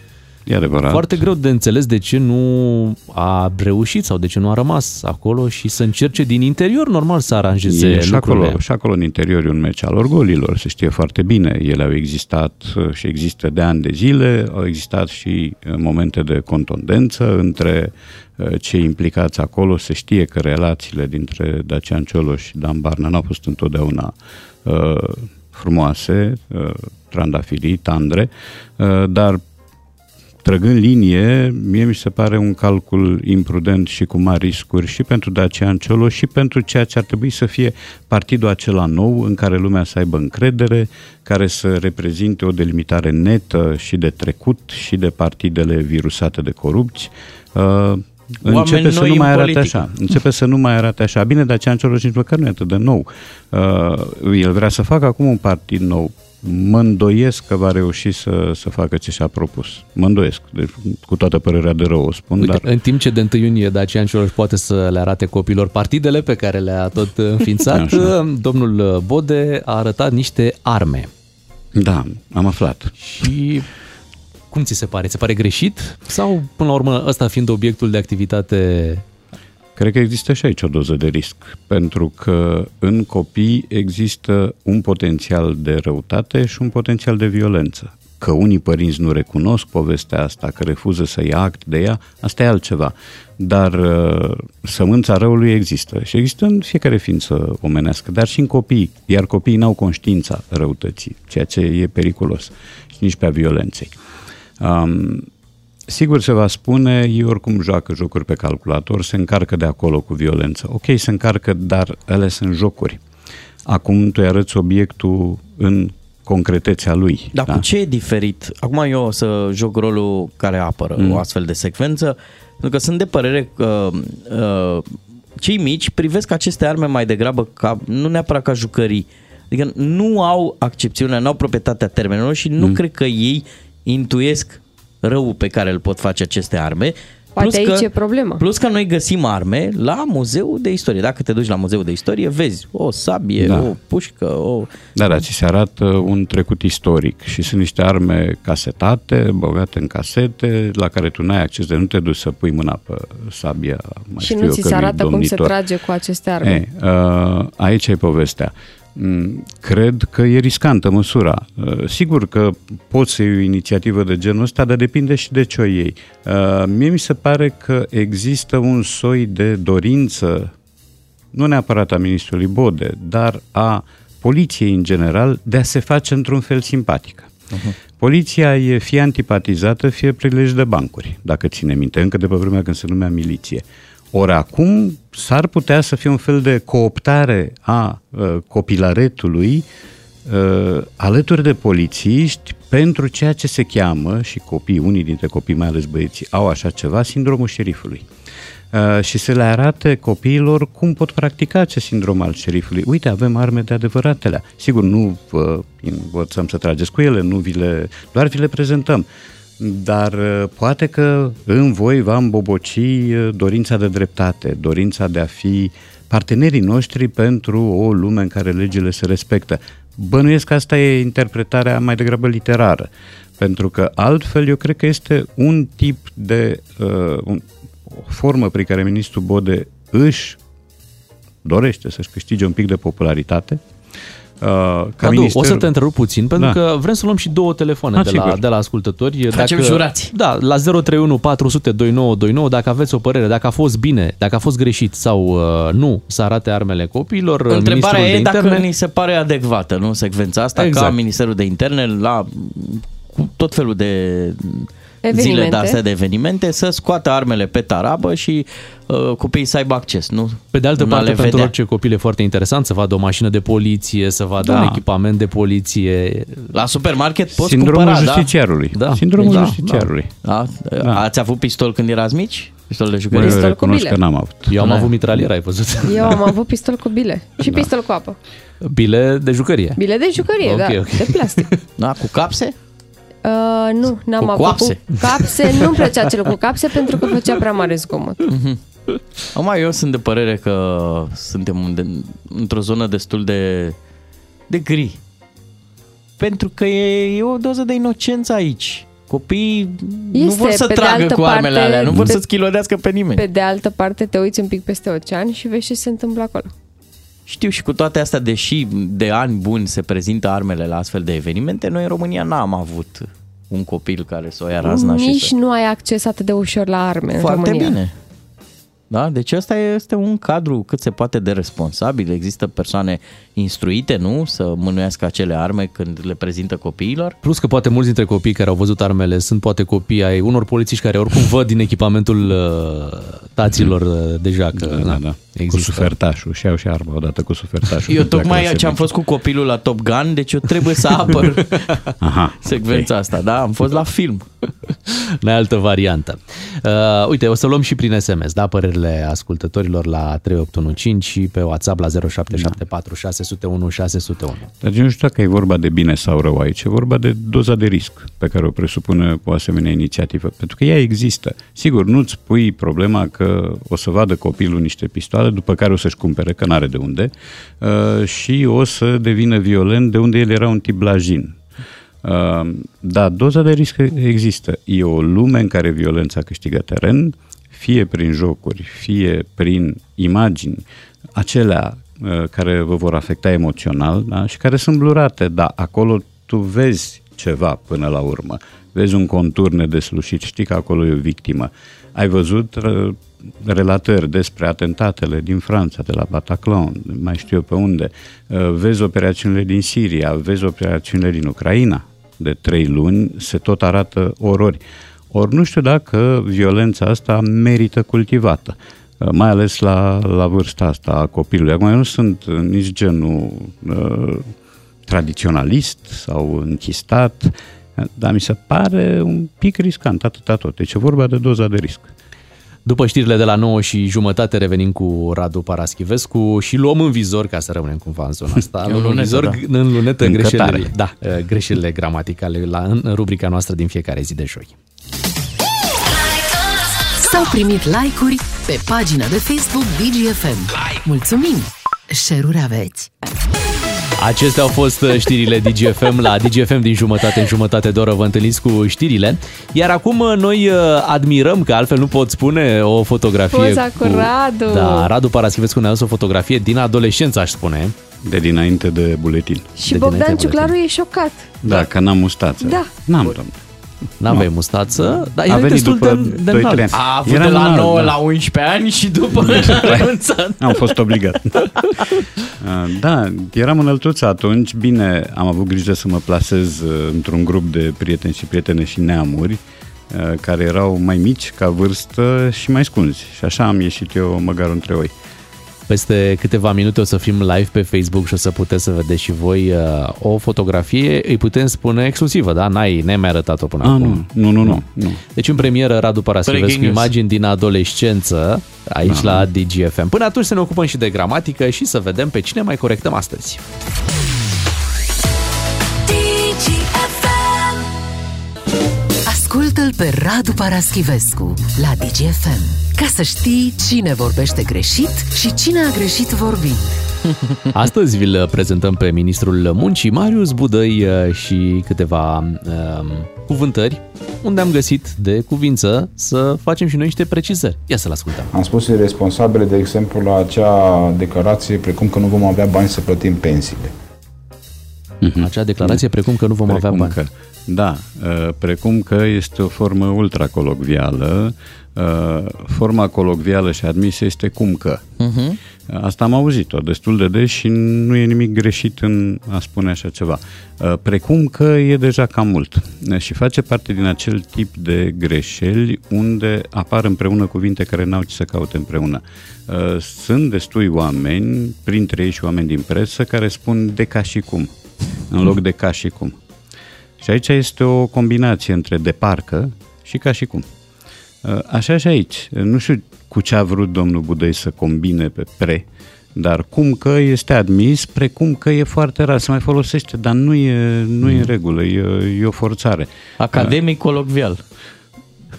E adevărat. Foarte greu de înțeles de ce nu a reușit sau de ce nu a rămas acolo și să încerce din interior normal să aranjeze E și lucrurile. acolo, și acolo în interior e un meci al orgolilor, se știe foarte bine. Ele au existat uh, și există de ani de zile, au existat și uh, momente de contundență între uh, cei implicați acolo. Se știe că relațiile dintre Dacian Cioloș și Dan Barna n-au fost întotdeauna uh, frumoase, uh, trandafirii, tandre, uh, dar trăgând linie, mie mi se pare un calcul imprudent și cu mari riscuri și pentru Dacian Ciolo și pentru ceea ce ar trebui să fie partidul acela nou în care lumea să aibă încredere, care să reprezinte o delimitare netă și de trecut și de partidele virusate de corupți. Uh, începe să noi nu în mai arate politică. așa. Începe să nu mai arate așa. Bine, Dacian Cioloș nici măcar nu e atât de nou. Uh, el vrea să facă acum un partid nou. Mă îndoiesc că va reuși să, să facă ce și-a propus. Mă îndoiesc. Deci, cu toată părerea de rău o spun, Uite, dar... în timp ce de 1 iunie Dacian Cioloș poate să le arate copilor partidele pe care le-a tot *laughs* înființat, Așa. domnul Bode a arătat niște arme. Da, am aflat. Și cum ți se pare? Ți se pare greșit? Sau, până la urmă, ăsta fiind obiectul de activitate Cred că există și aici o doză de risc, pentru că în copii există un potențial de răutate și un potențial de violență. Că unii părinți nu recunosc povestea asta, că refuză să ia act de ea, asta e altceva. Dar uh, sămânța răului există și există în fiecare ființă omenească, dar și în copii, iar copiii n-au conștiința răutății, ceea ce e periculos și nici pe a violenței. Um, Sigur se va spune, ei oricum joacă jocuri pe calculator, se încarcă de acolo cu violență. Ok, se încarcă, dar ele sunt jocuri. Acum tu îi arăți obiectul în concretețea lui. Dar da? cu ce e diferit? Acum eu o să joc rolul care apără Mm. mm. o astfel de secvență, pentru că sunt de părere că uh, cei mici privesc aceste arme mai degrabă ca, nu neapărat ca jucării. Adică nu au accepțiunea, nu au proprietatea termenelor și nu Mm. cred că ei intuiesc răul pe care îl pot face aceste arme. Poate aici că, e problema. Plus că noi găsim arme la muzeul de istorie. Dacă te duci la muzeul de istorie, vezi o sabie, Da. da. o pușcă, o... Da, da, ți se arată un trecut istoric și sunt niște arme casetate, băgate în casete, la care tu n-ai acces de nu te duci să pui mâna pe sabia. Mai și știu nu eu ți că se nu-i arată cum se domnitor. trage cu aceste arme. Ei, uh, aici e povestea. Mm, Cred că e riscantă măsura. Uh, Sigur că poți să iei o inițiativă de genul ăsta, dar depinde și de ce o iei. Uh, Mie mi se pare că există un soi de dorință, nu neapărat a ministrului Bode, dar a poliției în general, de a se face într-un fel simpatică. Poliția e fie antipatizată, fie prilej de bancuri, dacă ține minte, încă de pe vremea când se numea miliție. Ori acum s-ar putea să fie un fel de cooptare a uh, copilaretului uh, alături de polițiști pentru ceea ce se cheamă, și copii, unii dintre copii, mai ales băieții, au așa ceva, sindromul șerifului. Uh, și să le arate copiilor cum pot practica acest sindrom al șerifului. Uite, avem arme de adevăratele. Sigur, nu vă învățăm să trageți cu ele, nu vi le, doar vi le prezentăm. Dar uh, poate că în voi va îmboboci uh, dorința de dreptate, dorința de a fi partenerii noștri pentru o lume în care legile se respectă. Bănuiesc că asta e interpretarea mai degrabă literară, pentru că altfel eu cred că este un tip de uh, un, o formă prin care ministrul Bode își dorește să-și câștige un pic de popularitate. Uh, ca Radu, minister... o să te întrerup puțin, pentru Da. că vrem să luăm și două telefoane Ah, de, la, sigur. de la ascultători. Facem jurați. Da, la 031 400 2929, dacă aveți o părere, dacă a fost bine, dacă a fost greșit sau uh, nu să arate armele copiilor, Întrebarea ministrul e de dacă interne, ni se pare adecvată, nu, secvența asta, Exact. ca Ministerul de Interne la cu tot felul de Evenimente. zile de astea de evenimente, să scoată armele pe tarabă și uh, copiii să aibă acces, nu? Pe de altă În a parte, le pentru vedea. orice copil e foarte interesant să vadă o mașină de poliție, să vadă Da. un echipament de poliție. La supermarket poți Sindromul cumpăra, justiciarului. Da? Sindromul Da, justiciarului. Da. Da. Ați avut pistol când erați mici? Pistol de Bă, jucărie? Pistol cu recunosc bile. că n-am avut. Eu am Da. avut mitralieră, ai văzut? Eu am *laughs* avut pistol cu bile și pistol cu apă. Bile de jucărie. Bile de jucărie, Ok, da, ok. de plastic. *laughs* Da, cu capse? Uh, nu, n-am Cu avut coapse? cu capse. Nu-mi plăcea cel cu capse pentru că făcea prea mare zgomot. Acum eu sunt de părere că suntem unde, într-o zonă destul de, de gri. Pentru că e, e o doză de inocență aici. Copiii nu Este, vor să pe de tragă altă cu armele parte, alea, nu vor pe- să schilodească pe nimeni. Pe de altă parte, te uiți un pic peste ocean și vezi ce se întâmplă acolo. Știu și cu toate astea, deși de ani buni se prezintă armele la astfel de evenimente, noi în România n-am avut un copil care să o ia razna și Nici să... nu ai acces atât de ușor la arme în Foarte România. bine. Da? Deci ăsta este un cadru cât se poate de responsabil. Există persoane instruite, nu? Să mânuiască acele arme când le prezintă copiilor. Plus că poate mulți dintre copiii care au văzut armele sunt poate copii ai unor polițiști care oricum văd din echipamentul uh, taților uh, deja că Da, na, da, da. Cu există. sufertașul. Și au și arma odată cu sufertașul. Eu Pleacă la tocmai ce am serviciu. fost cu copilul la Top Gun, deci eu trebuie să apăr *laughs* Aha, secvența asta, da? Am fost la film. N-ai altă variantă. Uh, uite, o să luăm și prin SMS, da, părerile ascultătorilor la 3815 și pe WhatsApp la 0774 601 601. Dar eu nu știu dacă e vorba de bine sau rău aici, e vorba de doza de risc pe care o presupune o asemenea inițiativă. Pentru că ea există. Sigur, nu-ți pui problema că o să vadă copilul niște pistoale, după care o să-și cumpere, că n-are de unde, uh, și o să devină violent de unde el era un tip blajin. Uh, Da, doza de risc există. E o lume în care violența câștigă teren, fie prin jocuri, fie prin imagini, acelea uh, care vă vor afecta emoțional da? și care sunt blurate, da, acolo tu vezi ceva până la urmă, vezi un contur nedeslușit, știi că acolo e o victimă. Ai văzut uh, relatări despre atentatele din Franța, de la Bataclan, mai știu eu pe unde, Uh, vezi operațiunile din Siria, vezi operațiunile din Ucraina, de trei luni, se tot arată orori. Ori nu știu dacă violența asta merită cultivată, uh, mai ales la, la vârsta asta a copilului. Acum eu nu sunt uh, nici genul uh, tradiționalist sau închistat, uh, dar mi se pare un pic riscant, atâta tot. Deci e vorba de doza de risc. După știrile de la 9 și jumătate revenim cu Radu Paraschivescu și luăm în vizor, ca să rămânem cumva în zona asta, *laughs* În luăm în lunetă, vizor, da. în lunetă Încătare. greșelile, da, uh, greșelile gramaticale la, în rubrica noastră din fiecare zi de joi. S-au primit like-uri pe pagina de Facebook DGFM. Mulțumim! Share-uri aveți! Acestea au fost uh, știrile DGFM la DGFM din jumătate în jumătate de oră. Vă întâlniți cu știrile. Iar acum uh, noi uh, admirăm, că altfel nu pot spune, o fotografie Poza cu Radu. Da, Radu Paraschivescu ne-a adus o fotografie din adolescență, aș spune. De dinainte de buletin. Și Bogdan Ciuclaru e șocat. Da, că n-am mustață. Da. N-am, domnule. N-aveai mustață, dar A era venit destul după de, de 2-3 înalt. ani. A avut Eram de la înalt, 9 da. la 11 ani și după *laughs* a renunțat. Am fost obligat. *laughs* Uh, Da, eram înălțuț atunci. Bine, am avut grijă să mă plasez uh, într-un grup de prieteni și prietene și neamuri uh, care erau mai mici ca vârstă și mai scunzi. Și așa am ieșit eu măcar între oi. Peste câteva minute o să fim live pe Facebook și o să puteți să vedeți și voi uh, o fotografie, îi putem spune exclusivă, da? N-ai, n-ai mai arătat-o până Ah, acum. nu, nu, nu, nu, nu. Deci în premieră Radu Paraschivescu, Breaking news. imagini din adolescență, aici la DGFM. Până atunci să ne ocupăm și de gramatică și să vedem pe cine mai corectăm astăzi. Ascultă-l pe Radu Paraschivescu la DGFM ca să știi cine vorbește greșit și cine a greșit vorbind. *laughs* Astăzi vi-l prezentăm pe ministrul muncii Marius Budăi uh, și câteva um, cuvântări unde am găsit de cuvință să facem și noi niște precizări. Ia să-l ascultăm. Am spus responsabile, de exemplu, la acea declarație, precum că nu vom avea bani să plătim pensiile. Acea declarație precum că nu vom avea Precum bani. Că, da, uh, precum că este o formă ultracolocvială, uh, forma colocvială și admisă este cum că. Mhm. Asta am auzit-o destul de des și nu e nimic greșit în a spune așa ceva. Uh, Precum că e deja cam mult și face parte din acel tip de greșeli unde apar împreună cuvinte care n-au ce să caute împreună. Uh, Sunt destui oameni, printre ei și oameni din presă, care spun de ca și cum, în loc de ca și cum. Și aici este o combinație între de parcă și ca și cum. Uh, Așa și aici. Nu știu cu ce a vrut domnul Budăi să combine pe pre, dar cum că este admis, precum că e foarte rar, se mai folosește, dar nu e, nu e în regulă, e, e o forțare. Academic colocvial.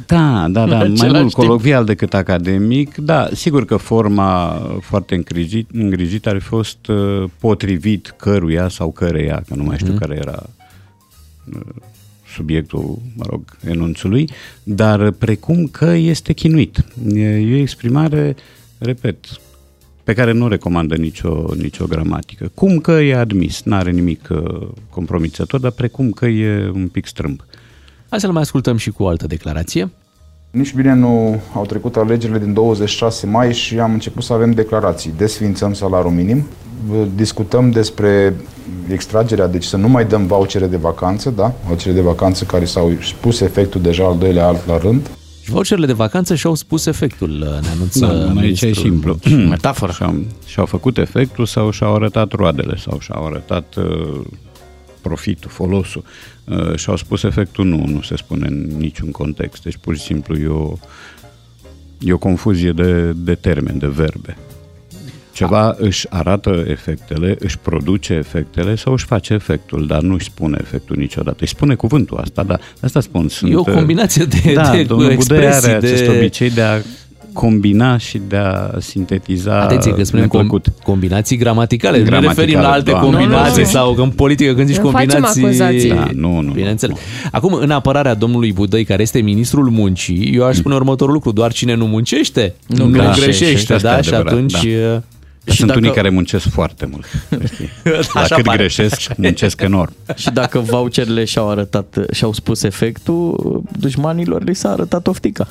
Da, da, da, *laughs* mai Același mult tip. colocvial decât academic. Da, sigur că forma foarte îngrijit, îngrijită ar fi fost uh, potrivit căruia sau căreia, că nu mai știu care era uh, subiectul, mă rog, enunțului, dar precum că este chinuit. E e o exprimare, repet, pe care nu o recomandă nicio, nicio gramatică. Cum că e admis, n-are nimic uh, compromițător, dar precum că e un pic strâmb. Hai să-l mai ascultăm și cu o altă declarație. Nici bine nu au trecut alegerile din 26 mai și am început să avem declarații. Desfințăm salariul minim, discutăm despre extragerea, deci să nu mai dăm vouchere de vacanță, da? Vouchere de vacanță care s-au spus efectul deja al doilea alt la rând. Și voucherele de vacanță și-au spus efectul, uh, ne anunță Da, nu, aici e ministrul simplu. *clears throat* muncii. Metaforă. Și-au, și-au făcut efectul sau și-au arătat roadele sau și-au arătat uh, profitul, folosul. Uh, și-au spus efectul nu, nu se spune în niciun context. Deci pur și simplu e o, e o confuzie de, de termeni, de verbe. Ceva își arată efectele, își produce efectele sau își face efectul, dar nu își spune efectul niciodată. Își spune cuvântul asta, dar asta spun. Sunt, E o combinație de- da, de domnul Budăi expresii, are acest de- obicei de a combina și de a sintetiza Atenție că spunem neplăcut. com- combinații gramaticale, nu ne Gramaticale, referim la alte doamne. combinații Nu, nu, nu. sau că în politică când zici Nu facem combinații... acuzații. Da, nu, nu. Bineînțeles. Acum, în apărarea domnului Budăi, care este ministrul muncii, eu aș spune următorul lucru, doar cine nu muncește, nu, nu greșește. greșește, Asta e da? Și adevărat, atunci... da. Uh, Dar Și sunt dacă- unii care muncesc foarte mult. știi? *laughs* La Așa cât pare. greșesc, muncesc enorm. Și dacă voucherele și-au arătat, și-au spus efectul, dușmanilor li s-a arătat oftica.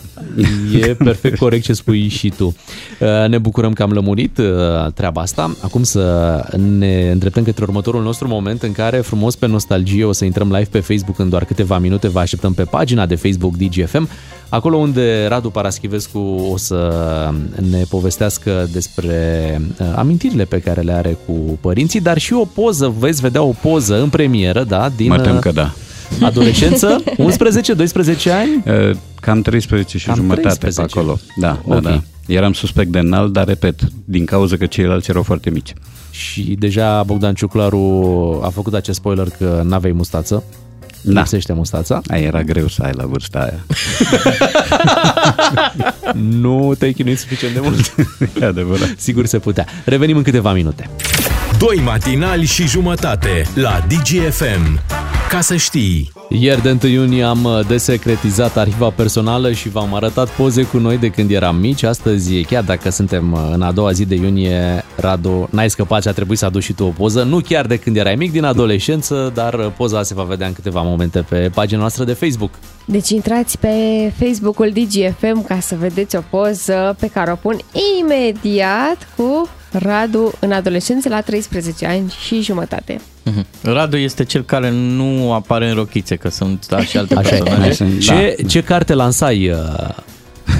E perfect corect ce spui și tu. Uh, Ne bucurăm că am lămurit uh, treaba asta. Acum să ne îndreptăm către următorul nostru moment în care, frumos pe nostalgie, o să intrăm live pe Facebook în doar câteva minute. Vă așteptăm pe pagina de Facebook DGFM, acolo unde Radu Paraschivescu o să ne povestească despre uh, amintirile pe care le are cu părinții, dar și o poză, veți vedea o poză în premieră, da, din Mă tem uh, că da. adolescență, *laughs* 11-12 ani? Uh, Cam 13 și Cam jumătate 13. pe acolo. Da, Ok. da, da. Eram suspect de înalt, dar repet, din cauza că ceilalți erau foarte mici. Și deja Bogdan Ciuclaru a făcut acest spoiler că n-aveai mustață. Da. Lipsește mustața. Aia era greu să ai la vârsta aia. *laughs* nu te-ai chinuit suficient de mult. *laughs* E adevărat. Sigur se putea. Revenim în câteva minute. Doi matinali și jumătate la DGFM. Ca să știi... Ieri de 1 iunie am uh, desecretizat arhiva personală și v-am arătat poze cu noi de când eram mici. Astăzi, chiar dacă suntem uh, în a doua zi de iunie, Radu, n-ai scăpat și a trebuit să aduci și tu o poză. Nu chiar de când erai mic, din adolescență, dar uh, poza se va vedea în câteva momente pe pagina noastră de Facebook. Deci intrați pe Facebook-ul DGFM ca să vedeți o poză pe care o pun imediat cu Radu în adolescență la 13 ani și jumătate. Mhm. Radu este cel care nu apare în rochițe, că sunt da, și alte Așa e. personaje. Ce, ce carte lansai uh,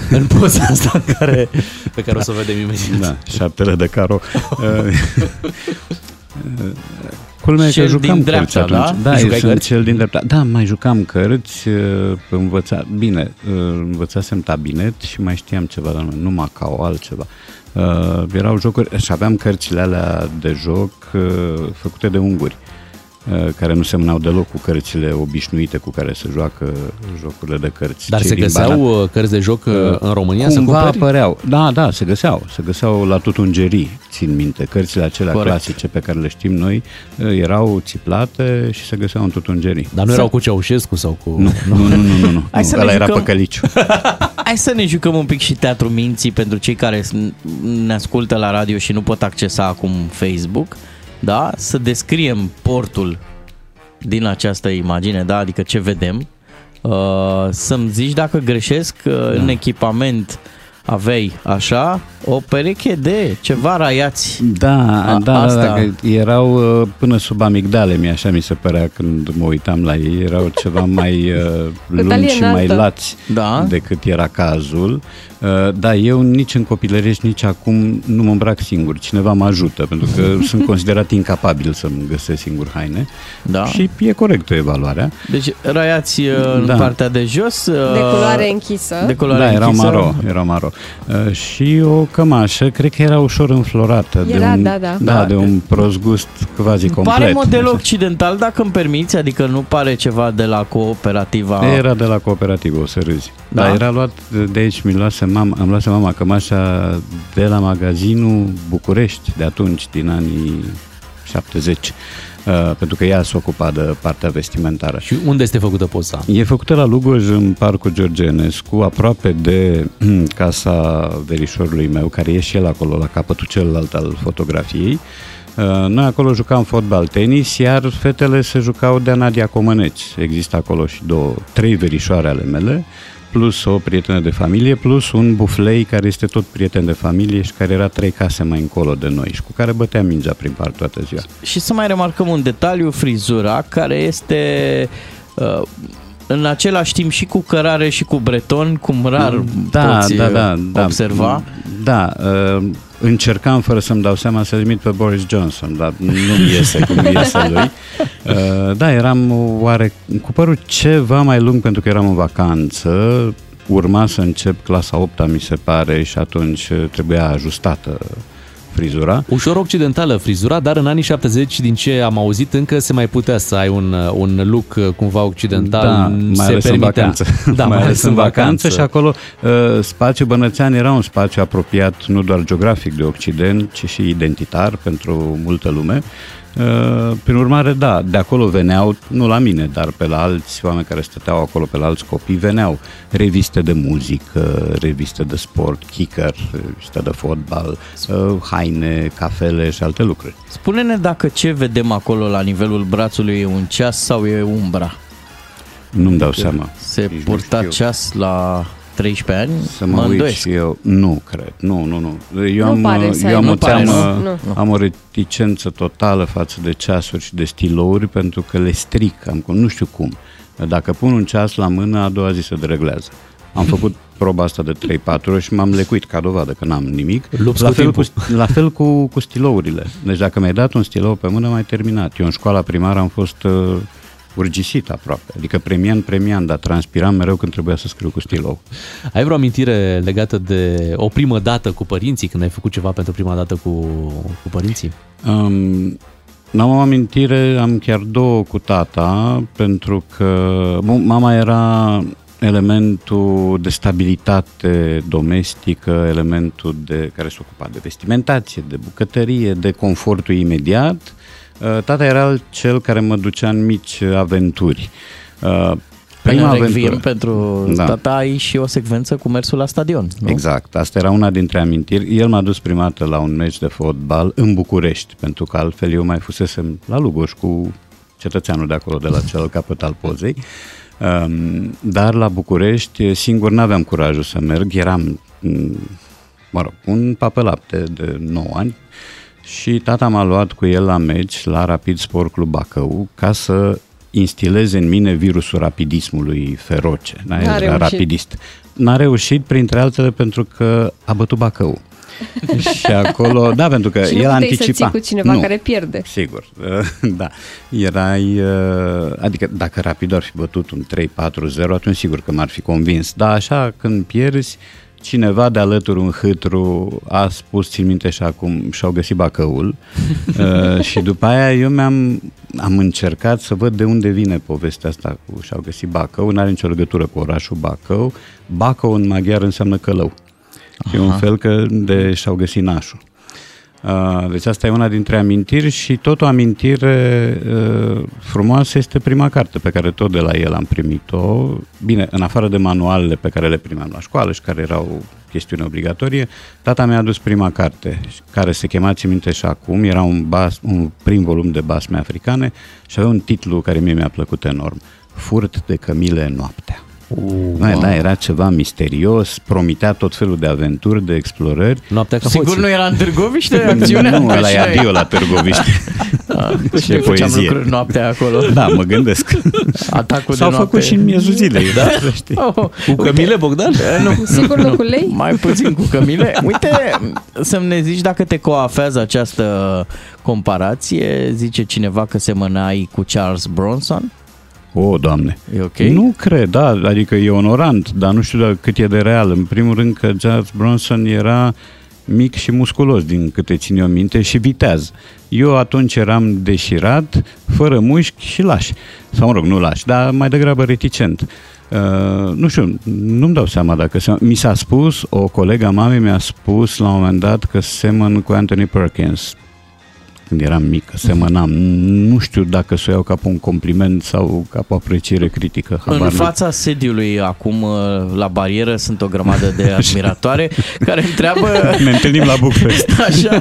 *laughs* în poza asta care, pe care o să o vedem imediat? Da, șaptele de caro. *laughs* Culmea e că Cel jucam din cărți dreapta, atunci. da? Da, eu Jucai sunt cărți? cel din dreapta. Da, mai jucam cărți, uh, învăța, bine, uh, învățasem tabinet și mai știam ceva, dar nu, nu Macau, altceva. Uh, erau jocuri și aveam cărțile alea de joc uh, făcute de unguri. uh, care nu semnau deloc cu cărțile obișnuite cu care se joacă jocurile de cărți. Dar Cei se din găseau Banat. uh, cărți de joc uh, în România să Cumva cumperi? apăreau. Da, da, se găseau. Se găseau la tutungerii, țin minte. Cărțile acelea Corect. clasice pe care le știm noi uh, erau țiplate și se găseau în tutungerii. Dar nu erau cu Ceaușescu sau cu... Nu, *laughs* nu, nu, nu, nu. nu. Hai să ne Ăla era jucăm. păcăliciu. *laughs* Hai să ne jucăm un pic și teatru minții pentru cei care s- ne ascultă la radio și nu pot accesa acum Facebook, da? Să descriem portul din această imagine, da? Adică ce vedem. Uh, să-mi zici dacă greșesc, uh, în echipament aveai așa o pereche de ceva raiați. Da, A- da, asta- da, că erau uh, până sub amigdale, mi așa mi se părea când mă uitam la ei, erau ceva *laughs* mai uh, talie lungi și mai înaltă. lați da? decât era cazul. Uh, Da, eu nici în copilărie și nici acum nu mă îmbrac singur, cineva mă ajută, pentru că *laughs* sunt considerat incapabil să-mi găsesc singur haine Da. și e corectă evaluarea. Deci raiați uh, în Da. partea de jos. uh, De culoare închisă. De culoare da, erau închisă. maro, erau maro. Uh, și o cămașă, cred că era ușor înflorată. de Era, un, da, da. da. de un prost gust quasi complet. Pare model occidental, dacă îmi permiți, adică nu pare ceva de la cooperativa... Era de la cooperativă, o să râzi. Da? Da? Dar era luat de aici, mi luase mama, am luase mama cămașa de la magazinul București, de atunci, din anii 70. Uh, pentru că ea se ocupa de partea vestimentară. Și unde este făcută poza? E făcută la Lugoj, în Parcul George Enescu, aproape de casa verișorului meu, care e și el acolo, la capătul celălalt al fotografiei. Uh, Noi acolo jucam fotbal, tenis, iar fetele se jucau de Nadia Comăneci. Există acolo și două, trei verișoare ale mele, plus o prietenă de familie, plus un buflei care este tot prieten de familie și care era trei case mai încolo de noi și cu care băteam mingea prin parc toată ziua. Și să mai remarcăm un detaliu, frizura, care este uh, în același timp și cu cărare și cu breton, cum rar poți uh, observa. Da, uh, încercam fără să-mi dau seama să imit pe Boris Johnson, dar nu-mi iese cum *laughs* iese lui. Uh, da, eram oare cu părul ceva mai lung pentru că eram în vacanță, urma să încep clasa 8 mi se pare, și atunci uh, trebuia ajustată frizura. Ușor occidentală frizura, dar în anii 70, din ce am auzit, încă se mai putea să ai un, un look uh, cumva occidental. Da, mai se ales permitea. în vacanță. Da, mai ales în vacanță și acolo uh, spațiul Bănățean era un spațiu apropiat nu doar geografic de Occident, ci și identitar pentru multă lume. Uh, Prin urmare, da, de acolo veneau, nu la mine, dar pe la alți oameni care stăteau acolo, pe la alți copii, veneau reviste de muzică, reviste de sport, kicker, reviste de fotbal, uh, haine, cafele și alte lucruri. Spune-ne dacă ce vedem acolo la nivelul brațului e un ceas sau e umbra. Nu-mi dau seama. Se Nici nu purta știu. ceas la 13 ani? Să mă, uit îndoiesc. și eu. Nu, cred. Nu, nu, nu. Eu Nu am, pare să ai- eu am nu o pare, teamă, nu, nu. am o reticență totală față de ceasuri și de stilouri pentru că le stric. Am, nu știu cum. Dacă pun un ceas la mână, a doua zi se dereglează. Am *laughs* făcut proba asta de 3-4 ori și m-am lecuit ca dovadă că n-am nimic. Lupți La cu fel cu, timpul. la fel cu, cu stilourile. Deci dacă mi-ai dat un stilou pe mână, m-ai terminat. Eu în școala primară am fost uh, urgisit aproape. Adică premian, premian, dar transpiram mereu când trebuia să scriu cu stilou. Ai vreo amintire legată de o primă dată cu părinții, când ai făcut ceva pentru prima dată cu, cu părinții? Um, n-am o amintire, am chiar două cu tata, pentru că bun, mama era elementul de stabilitate domestică, elementul de care se ocupa de vestimentație, de bucătărie, de confortul imediat. Uh, Tata era cel care mă ducea în mici aventuri. Uh, Prima în Requiem pentru da. tata ai și o secvență cu mersul la stadion, nu? Exact, asta era una dintre amintiri. El m-a dus prima dată la un meci de fotbal în București, pentru că altfel eu mai fusesem la Lugoș cu cetățeanul de acolo, de la celălalt *laughs* capăt al pozei. Um, dar la București singur n-aveam curajul să merg, eram, mă rog, un papelapte de 9 ani și tata m-a luat cu el la meci la Rapid Sport Club Bacău ca să instileze în mine virusul rapidismului feroce. Da? N-a Era rapidist. N-a reușit, printre altele, pentru că a bătut Bacău. *laughs* și acolo, da, pentru că și el nu puteai anticipa. să ții cu cineva nu, care pierde. Sigur, *laughs* da. Erai, uh, adică dacă Rapid ar fi bătut un 3-4-0, atunci sigur că m-ar fi convins. Dar așa, când pierzi, cineva de alături un hâtru a spus, țin minte și acum, și-au găsit Bacăul *laughs* uh, și după aia eu mi-am am încercat să văd de unde vine povestea asta cu și-au găsit Bacău, nu are nicio legătură cu orașul Bacău. Bacău în maghiar înseamnă călău. Aha. E un fel că de și-au găsit nașul. Uh, deci asta e una dintre amintiri și tot o amintire uh, frumoasă este prima carte pe care tot de la el am primit-o. Bine, în afară de manualele pe care le primeam la școală și care erau chestiune obligatorie, tata mi-a adus prima carte, care se chema, țin minte și acum, era un, bas, un prim volum de basme africane și avea un titlu care mie mi-a plăcut enorm, Furt de cămile noaptea. Uh, wow. Da, era ceva misterios, promitea tot felul de aventuri, de explorări. Noaptea ca Sigur hoții. nu era în Târgoviște *laughs* acțiunea? nu, Că ăla și e noi- adio la Târgoviște. Da, *laughs* Ce și noi făceam poezie. lucruri noaptea acolo. Da, mă gândesc. *laughs* Atacul S-au de făcut noapte. și în miezul zilei. Da? să știi. Oh, Cu cămile, Bogdan? Nu, Sigur nu cu lei? Mai puțin cu cămile. Uite, să-mi ne zici dacă te coafează această comparație. Zice cineva că semănai cu Charles Bronson. O, Doamne. E ok? Nu cred, da, adică e onorant, dar nu știu dacă cât e de real. În primul rând că Charles Bronson era mic și musculos, din câte țin eu minte, și viteaz. Eu atunci eram deșirat, fără mușchi și laș. Sau, mă rog, nu laș, dar mai degrabă reticent. Uh, nu știu, nu-mi dau seama dacă se... Mi s-a spus, o colega mamei mi-a spus la un moment dat că semăn cu Anthony Perkins când eram mic, că semănam. Nu știu dacă să o iau ca pe un compliment sau ca pe o apreciere critică. Habar În n-am. fața sediului acum uh, la barieră sunt o grămadă de admiratoare care întreabă *laughs* Ne întâlnim la Bucfest. *laughs* Așa,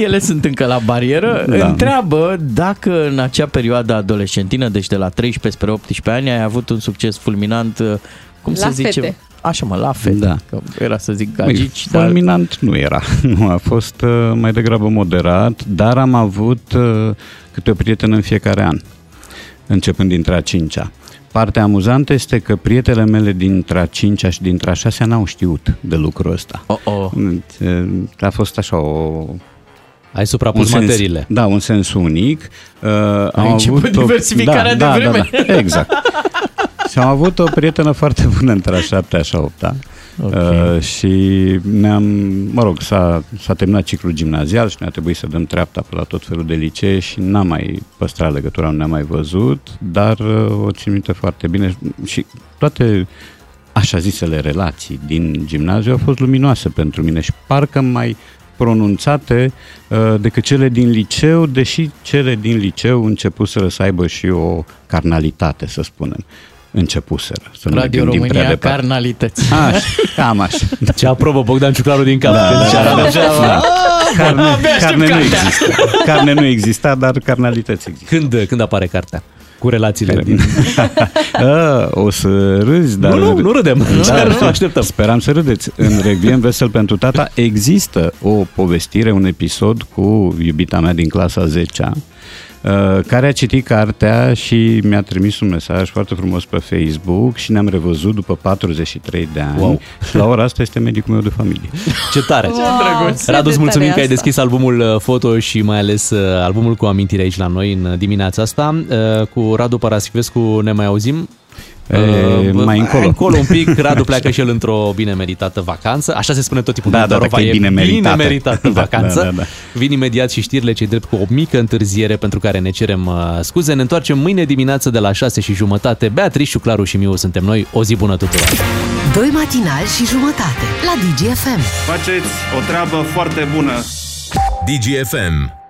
ele sunt încă la barieră, Da. da. întreabă dacă în acea perioadă adolescentină, deci de la 13 spre 18 ani, ai avut un succes fulminant, uh, cum La se zice? fete. Așa mă, la fete. Da. Că era să zic Băi, gagici, dar... fulminant nu era. *laughs* Nu, a fost uh, mai degrabă moderat, dar am avut uh, câte o prietenă în fiecare an, începând dintre a cincea. Partea amuzantă este că prietenele mele dintre a cincea și dintre a șasea n-au știut de lucrul ăsta. Oh, oh. A fost așa o... Ai suprapus un materiile. Sens, da, un sens unic. Uh, am început avut o- diversificarea de da, da, vreme. Da, da, exact. *laughs* și am avut o prietenă foarte bună între a șaptea și a opta. Ok. Uh, și ne-am, mă rog, s-a, s-a terminat ciclul gimnazial și ne-a trebuit să dăm treapta pe la tot felul de licee și n-am mai păstrat legătura, nu ne-am mai văzut, dar uh, o țin minte foarte bine și toate așa zisele relații din gimnaziu au fost luminoase pentru mine și parcă mai pronunțate uh, decât cele din liceu, deși cele din liceu începuseră să aibă și o carnalitate, să spunem. Începuseră. Să nu ne Radio gândim prea România, departe. carnalități. Așa, cam așa. Ce aprobă Bogdan Ciuclaru din cap. Da, când da, și arată da, așa, da. Carne, Abia aștept carne nu cartea. există. Carne nu exista, dar carnalități există. Când, când apare cartea? Cu relațiile din... *laughs* A, o să râzi, dar... Nu, nu, nu râdem. Chiar nu așteptăm. Speram să râdeți. În Requiem Vesel pentru tata există o povestire, un episod cu iubita mea din clasa 10 care a citit cartea și mi-a trimis un mesaj foarte frumos pe Facebook și ne-am revăzut după 43 de ani Wow. și la ora asta este medicul meu de familie. *laughs* Ce tare! Wow, ce Radu, îți de mulțumim tare că ai asta. deschis albumul uh, foto și mai ales uh, albumul cu amintiri aici la noi în uh, dimineața asta. Uh, Cu Radu Paraschivescu ne mai auzim. E, Uh, mai încolo. încolo un pic, *laughs* Radu pleacă și el într-o bine meritată vacanță. Așa se spune tot timpul. Da, din da, Dorova, dacă e bine meritată. Bine meritată *laughs* Da, vacanță. da, da, da. Vin imediat și știrile cei drept cu o mică întârziere pentru care ne cerem uh, scuze. Ne întoarcem mâine dimineață de la 6 și jumătate. Beatrice, Claru și Miu suntem noi. O zi bună tuturor! Doi matinali și jumătate la DGFM. Faceți o treabă foarte bună. DGFM.